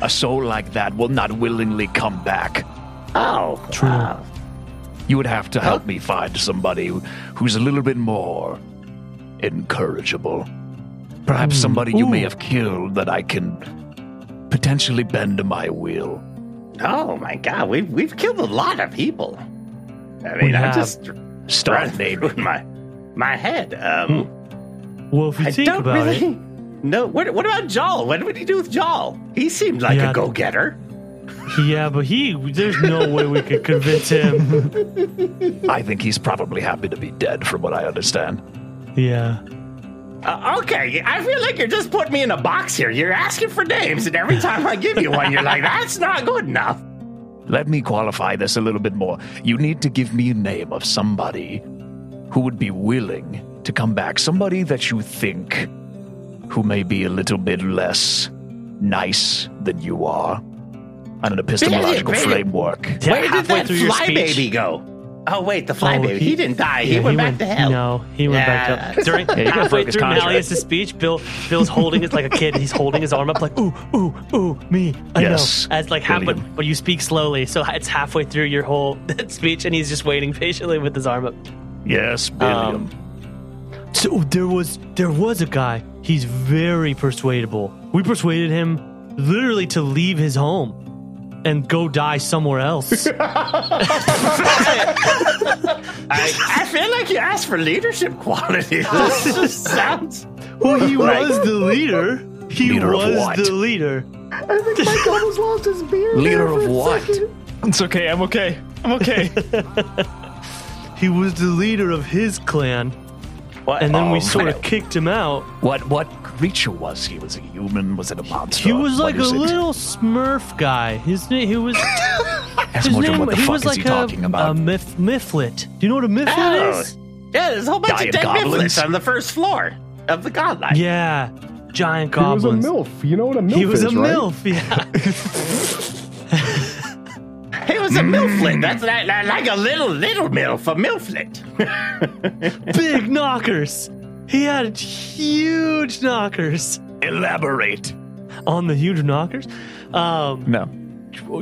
A soul like that will not willingly come back. Oh, True. wow. You would have to help me find somebody who's a little bit more incorrigible. Perhaps somebody you may have killed that I can potentially bend to my will. Oh my god, we've we've killed a lot of people. I mean, I have. just Start ran through naming. my my head. Um, Well, if you I think don't about really it, *laughs* know. What what about Jaul? What did he do with Jaul? He seemed like Yeah. a go getter. yeah, but he, there's no way we could convince him. *laughs* I think he's probably happy to be dead, from what I understand. Yeah. Uh, okay, I feel like you're just putting me in a box here. You're asking for names, and every time I give you one, you're like, "That's not good enough." Let me qualify this a little bit more. You need to give me a name of somebody who would be willing to come back. Somebody that you think who may be a little bit less nice than you are on an epistemological Billy, Billy. framework. Where did halfway that through fly speech- baby go? Oh wait, the fly Oh, baby. He, didn't die. He yeah, went back to hell. No, he went Yeah. back to hell. *laughs* during he got halfway broke his through contract. Malleus' speech. Bill, Bill's holding it like a kid. He's holding his arm up like ooh, ooh, ooh, me. I Yes, know. As like half, but, but you speak slowly, so it's halfway through your whole *laughs* speech, and he's just waiting patiently with his arm up. Yes, Billiam. Um, so there was there was a guy. He's very persuadable. We persuaded him literally to leave his home and go die somewhere else. *laughs* I, I feel like you asked for leadership qualities. This *laughs* just sounds. well, he *laughs* was the leader. He Leader of was what? the leader. I think Mike almost lost his beard. Leader there for of what? second. It's okay. I'm okay. I'm okay. He was the leader of his clan, What? and then we Oh, sort of kicked him out. What what creature was he? Was he a human? Was it a monster? He was like a it? little Smurf guy. His name, he was. Ask *laughs* His Mordred name, what the he fuck was is like he a, talking about? a myth, mitflit. Do you know what a mitflit Oh. is? Yeah, there's a whole bunch Giant of dead goblins. mitflits on the first floor. of the Gauntlight. Yeah, giant He was a goblins. MILF. You know what a MILF Yeah, giant He was a goblins. MILF. You know what a MILF He was is, a right? milf. Yeah. *laughs* *laughs* He was a milflet. That's like, like a little little milf, a milflet. *laughs* big knockers. He had huge knockers. Elaborate. On the huge knockers, um, No.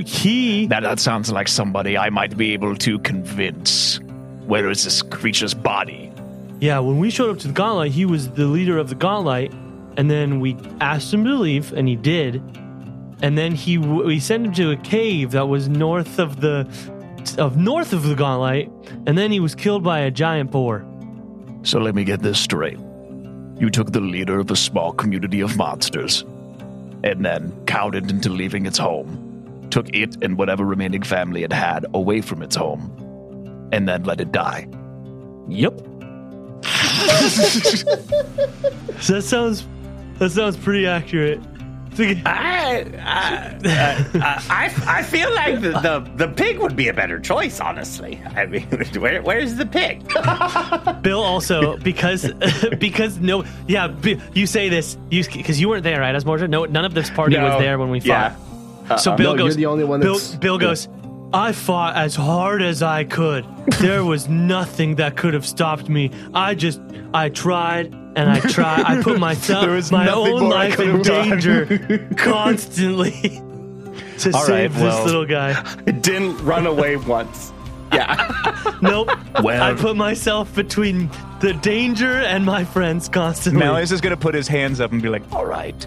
he That, that sounds like somebody I might be able to convince. Where is this creature's body? Yeah, when we showed up to the Gauntlight, he was the leader of the Gauntlight, and then we asked him to leave, and he did. And then he we sent him to a cave that was north of the of north of the Gauntlight, and then he was killed by a giant boar. So let me get this straight. You took the leader of a small community of monsters and then cowed it into leaving its home, took it and whatever remaining family it had away from its home, and then let it die. Yep. so *laughs* that sounds that sounds pretty accurate. I, I, I, I, I feel like the, the, the pig would be a better choice, honestly. I mean, *laughs* where, where's the pig? *laughs* Bill also because *laughs* because no yeah you say this you because you weren't there right as Mordred no none of this party No. was there when we fought Yeah. so uh-uh. Bill No, goes you're the only one Bill, that's- Bill goes I fought as hard as I could there was nothing that could have stopped me I just I tried and I tried I put *laughs* myself There was my own life in have done. danger *laughs* constantly to All save right, this well. little guy It didn't run away once. Yeah. *laughs* nope Well- I put myself between the danger and my friends constantly Now Malleus is going to put his hands up and be like, All right.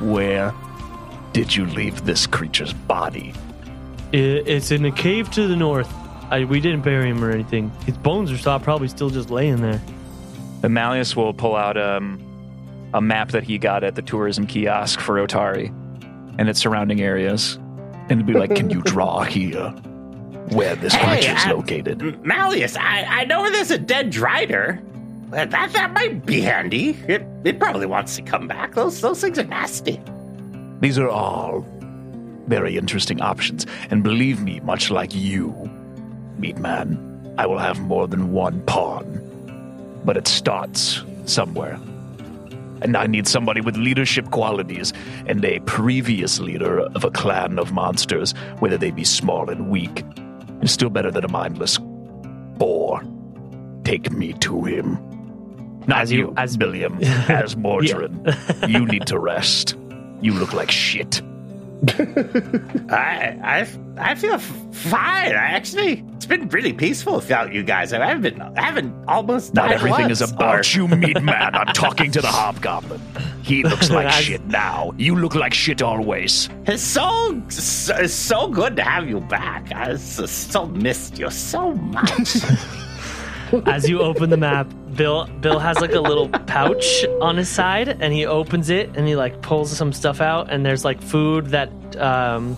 Where did you leave this creature's body? It, it's in a cave to the north. I, we didn't bury him or anything. His bones are still, probably still just laying there. And Malleus will pull out um, a map that he got at the tourism kiosk for Otari and its surrounding areas. And be like, can you draw here where this Hey, creature's I- located? Malleus, I, I know where there's a dead drider. That that might be handy. It it probably wants to come back. Those those things are nasty. These are all very interesting options. And believe me, much like you, Meatman, I will have more than one pawn. But it starts somewhere. And I need somebody with leadership qualities and a previous leader of a clan of monsters, whether they be small and weak, is still better than a mindless boar. Take me to him. Not As you- you, as- Billiam, *laughs* as Mordred. *laughs* you need to rest. You look like shit. *laughs* I I I feel f- fine. I actually it's been really peaceful without you guys. I haven't been I haven't almost Not died everything is about or- you, meat man. I'm talking to the hobgoblin. He *laughs* looks like shit now. You look like shit always. It's so it's so good to have you back. I so missed you so much. *laughs* As you open the map, Bill Bill has like a little *laughs* pouch on his side, and he opens it and he like pulls some stuff out, and there's like food that um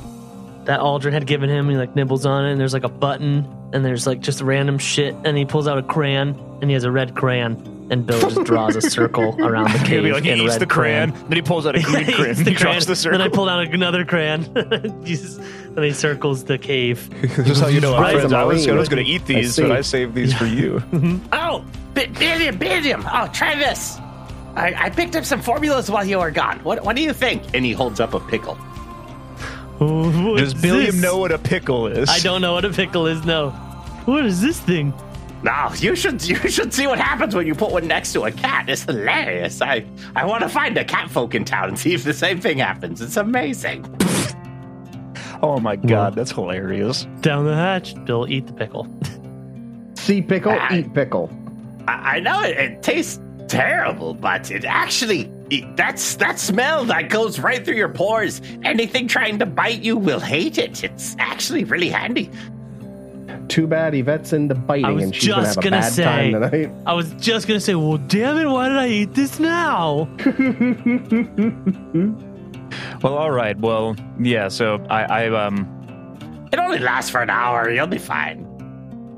that Aldryn had given him. He like nibbles on it, and there's like a button, and there's like just random shit, and he pulls out a crayon, and he has a red crayon, and Bill just draws a circle *laughs* around the He'll cave be like, he in eats red the crayon, then he pulls out a *laughs* green He crayon, eats and the he draws crayon, the circle. Then I pulled out another crayon. Jesus. and he circles the cave. Just how you know, Right. friends, I was, I was going to eat these, see. but I saved these for you. oh, B- Billiam, Billiam. Oh, try this. I, I picked up some formulas while you were gone. What what do you think? And he holds up a pickle. What Does is Billiam this? know what a pickle is? I don't know what a pickle is. No. What is this thing? No, you should you should see what happens when you put one next to a cat. It's hilarious. I I want to find a cat folk in town and see if the same thing happens. It's amazing. Oh my god, that's hilarious. Down the hatch. Bill, eat the pickle. See pickle, Ah. eat pickle. I, I know it, it tastes terrible, but it actually it, that's that smell that goes right through your pores. Anything trying to bite you will hate it. It's actually really handy. Too bad Yvette's into I biting and she's gonna have a gonna bad say- time tonight. I was just gonna say, well, damn it, why did I eat this now? *laughs* Well, all right. Well, yeah. So I, I um, It only lasts for an hour. You'll be fine.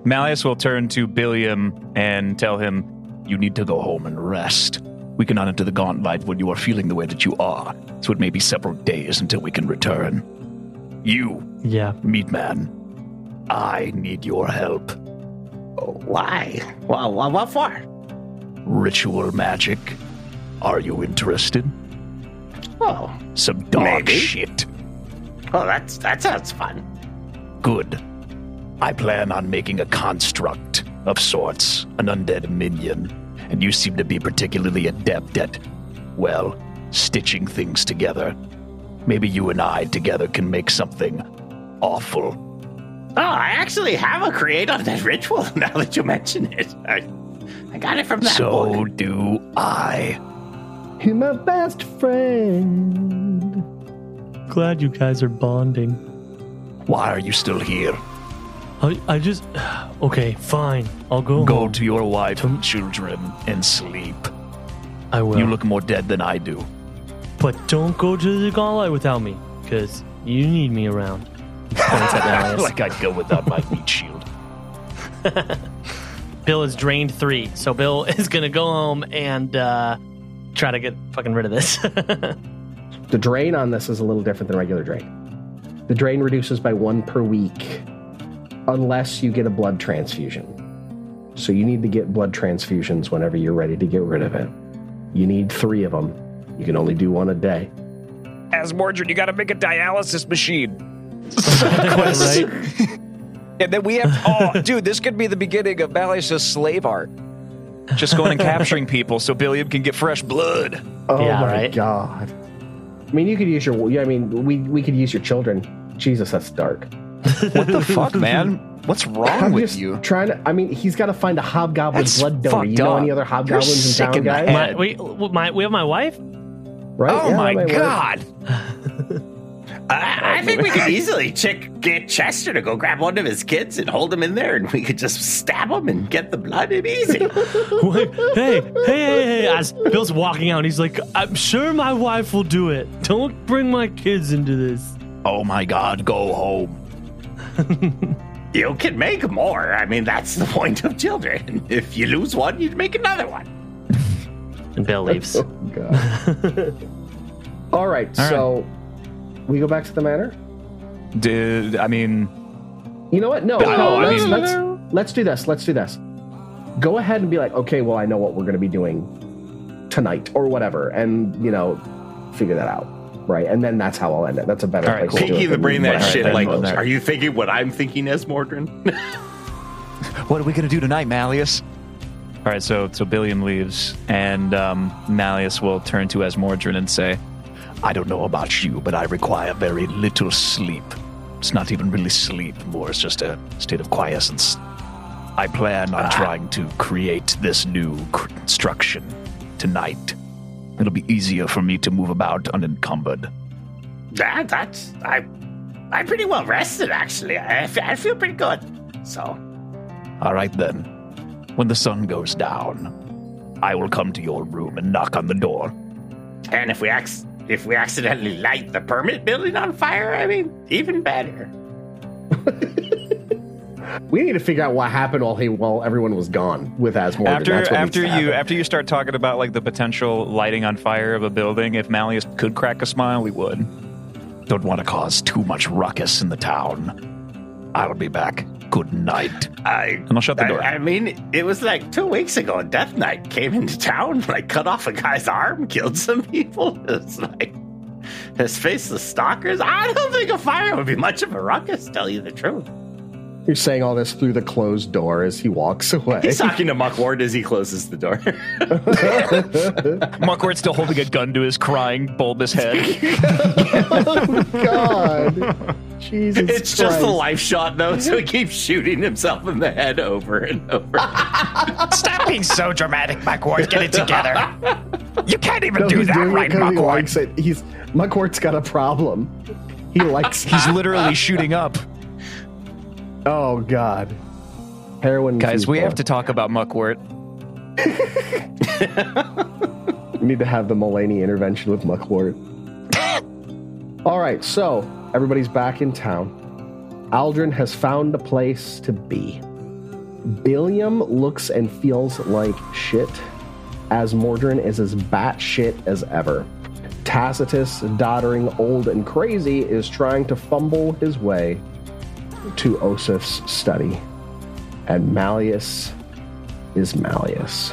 Malleus will turn to Billiam and tell him, You need to go home and rest. We cannot enter the Gauntlight when you are feeling the way that you are, so it may be several days until we can return. You, Yeah. meat man, I need your help. Why? Well, what for? Ritual magic. Are you interested? Oh, Some dog Maybe. shit. oh, that's that sounds fun. Good. I plan on making a construct of sorts, an undead minion, and you seem to be particularly adept at, well, stitching things together. Maybe you and I together can make something awful. Oh, I actually have a create on that ritual *laughs* now that you mention it. I, I got it from that So book. do I. You're my best friend. Glad you guys are bonding. Why are you still here? I, I just. *sighs* Okay, fine. I'll go. Go home. to your wife to- and children and sleep. I will. You look more dead than I do. but don't go to the Gauntlight without me, because you need me around. Points *laughs* like I'd go without my meat shield. *laughs* Bill has drained three, so Bill *laughs* is gonna go home and uh, try to get fucking rid of this. The drain on this is a little different than regular drain. The drain reduces by one per week unless you get a blood transfusion. So you need to get blood transfusions whenever you're ready to get rid of it. You need three of them. You can only do one a day. Azmordryn, you got to make a dialysis machine. *laughs* right? And then we have. Oh, dude, this could be the beginning of Malleus' slave art. Just going and capturing people so Billiam can get fresh blood. Oh Yeah, my right? god. I mean, you could use your. yeah, I mean, we we could use your children. Jesus, that's dark. What the fuck, man? What's wrong I'm with just you? trying to. I mean, he's got to find a hobgoblin That's blood donor. You know up. any other You're hobgoblins in town, in the guys? head. my, we, my, we have my wife. Right? Oh Yeah, my that might work. god! *laughs* I, I think we could easily check, get Chester to go grab one of his kids and hold him in there, and we could just stab him and get the blood in easy. *laughs* Hey, hey, hey, hey! As Bill's walking out, he's like, "I'm sure my wife will do it. Don't bring my kids into this." Oh my god, go home. *laughs* you can make more. I mean, that's the point of children. *laughs* If you lose one, you make another one. And Bill leaves. *laughs* Oh, God. All right, so we go back to the manor. Did I mean? You know what? No, No, no, I let's, mean- let's let's do this. Let's do this. Go ahead and be like, okay, well, I know what we're going to be doing tonight or whatever, and you know, figure that out, right? And then that's how I'll end it. That's a better All right, place to do Pinky it the brain that shit. Like, planned. are you thinking what I'm thinking as Mordrin? *laughs* What are we gonna do tonight, Malleus? All right, so so Billiam leaves, and um, Malleus will turn to Azmordryn and say, I don't know about you, but I require very little sleep. It's not even really sleep, more it's just a state of quiescence. I plan on trying to create this new construction tonight. It'll be easier for me to move about unencumbered. that, that's I. I'm pretty well rested, actually. I, I feel pretty good. So, All right then. When the sun goes down, I will come to your room and knock on the door. and if we ac- if we accidentally light the permit building on fire, I mean, even better. *laughs* We need to figure out what happened while he while everyone was gone with Asmorgan. after That's what after you after you start talking about like the potential lighting on fire of a building, if Malleus could crack a smile, we would. Don't want to cause too much ruckus in the town. I'll be back. Good night. I And I'll shut the I, door. I mean, it was like two weeks ago. Death Knight came into town, like cut off a guy's arm, *laughs* killed some people. It's like his faceless stalkers. I don't think a fire would be much of a ruckus. Tell you the truth. You're saying all this through the closed door as he walks *laughs* away. He's talking to Muckward as he closes the door. *laughs* Muckwart's still holding a gun to his crying, bulbous head. *laughs* oh God, Jesus! it's just a life shot though, so he keeps shooting himself in the head over and over. Stop being so dramatic, Muckwort. Get it together. You can't even No, do that doing it right, 'cause he Muckwort. likes it. He's Muckwart's got a problem. He likes. He's literally shooting up. Oh God, heroin. Guys, we have to talk about Muckwort. We need to have the Mulaney intervention with Muckwort. all right, so everybody's back in town. Aldryn has found a place to be. Billiam looks and feels like shit, Azmordryn is as batshit as ever. Tacitus, doddering, old, and crazy, is trying to fumble his way to Oseph's study. And Malleus is Malleus.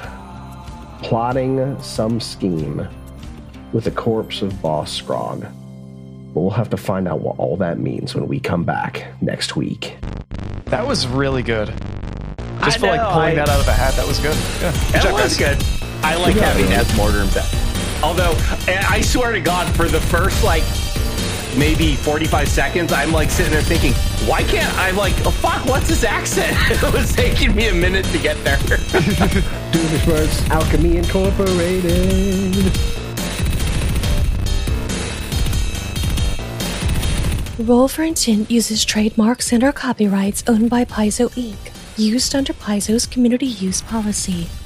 plotting some scheme with the corpse of Boss Skrawng. But we'll have to find out what all that means when we come back next week. That was really good. Just I for like pulling I- that out of a hat, that was good. Yeah. That job, was guys. good. I like Good job, having man. Ed Mortem back. Although, I I swear to God, for the first like maybe 45 seconds, I'm like sitting there thinking, why can't I like, oh fuck, what's his accent? *laughs* it was taking me a minute to get there. *laughs* Doofusworks Alchemy Incorporated. Roll for Intent uses trademarks and or copyrights owned by Paizo Inc., used under Paizo's community use policy.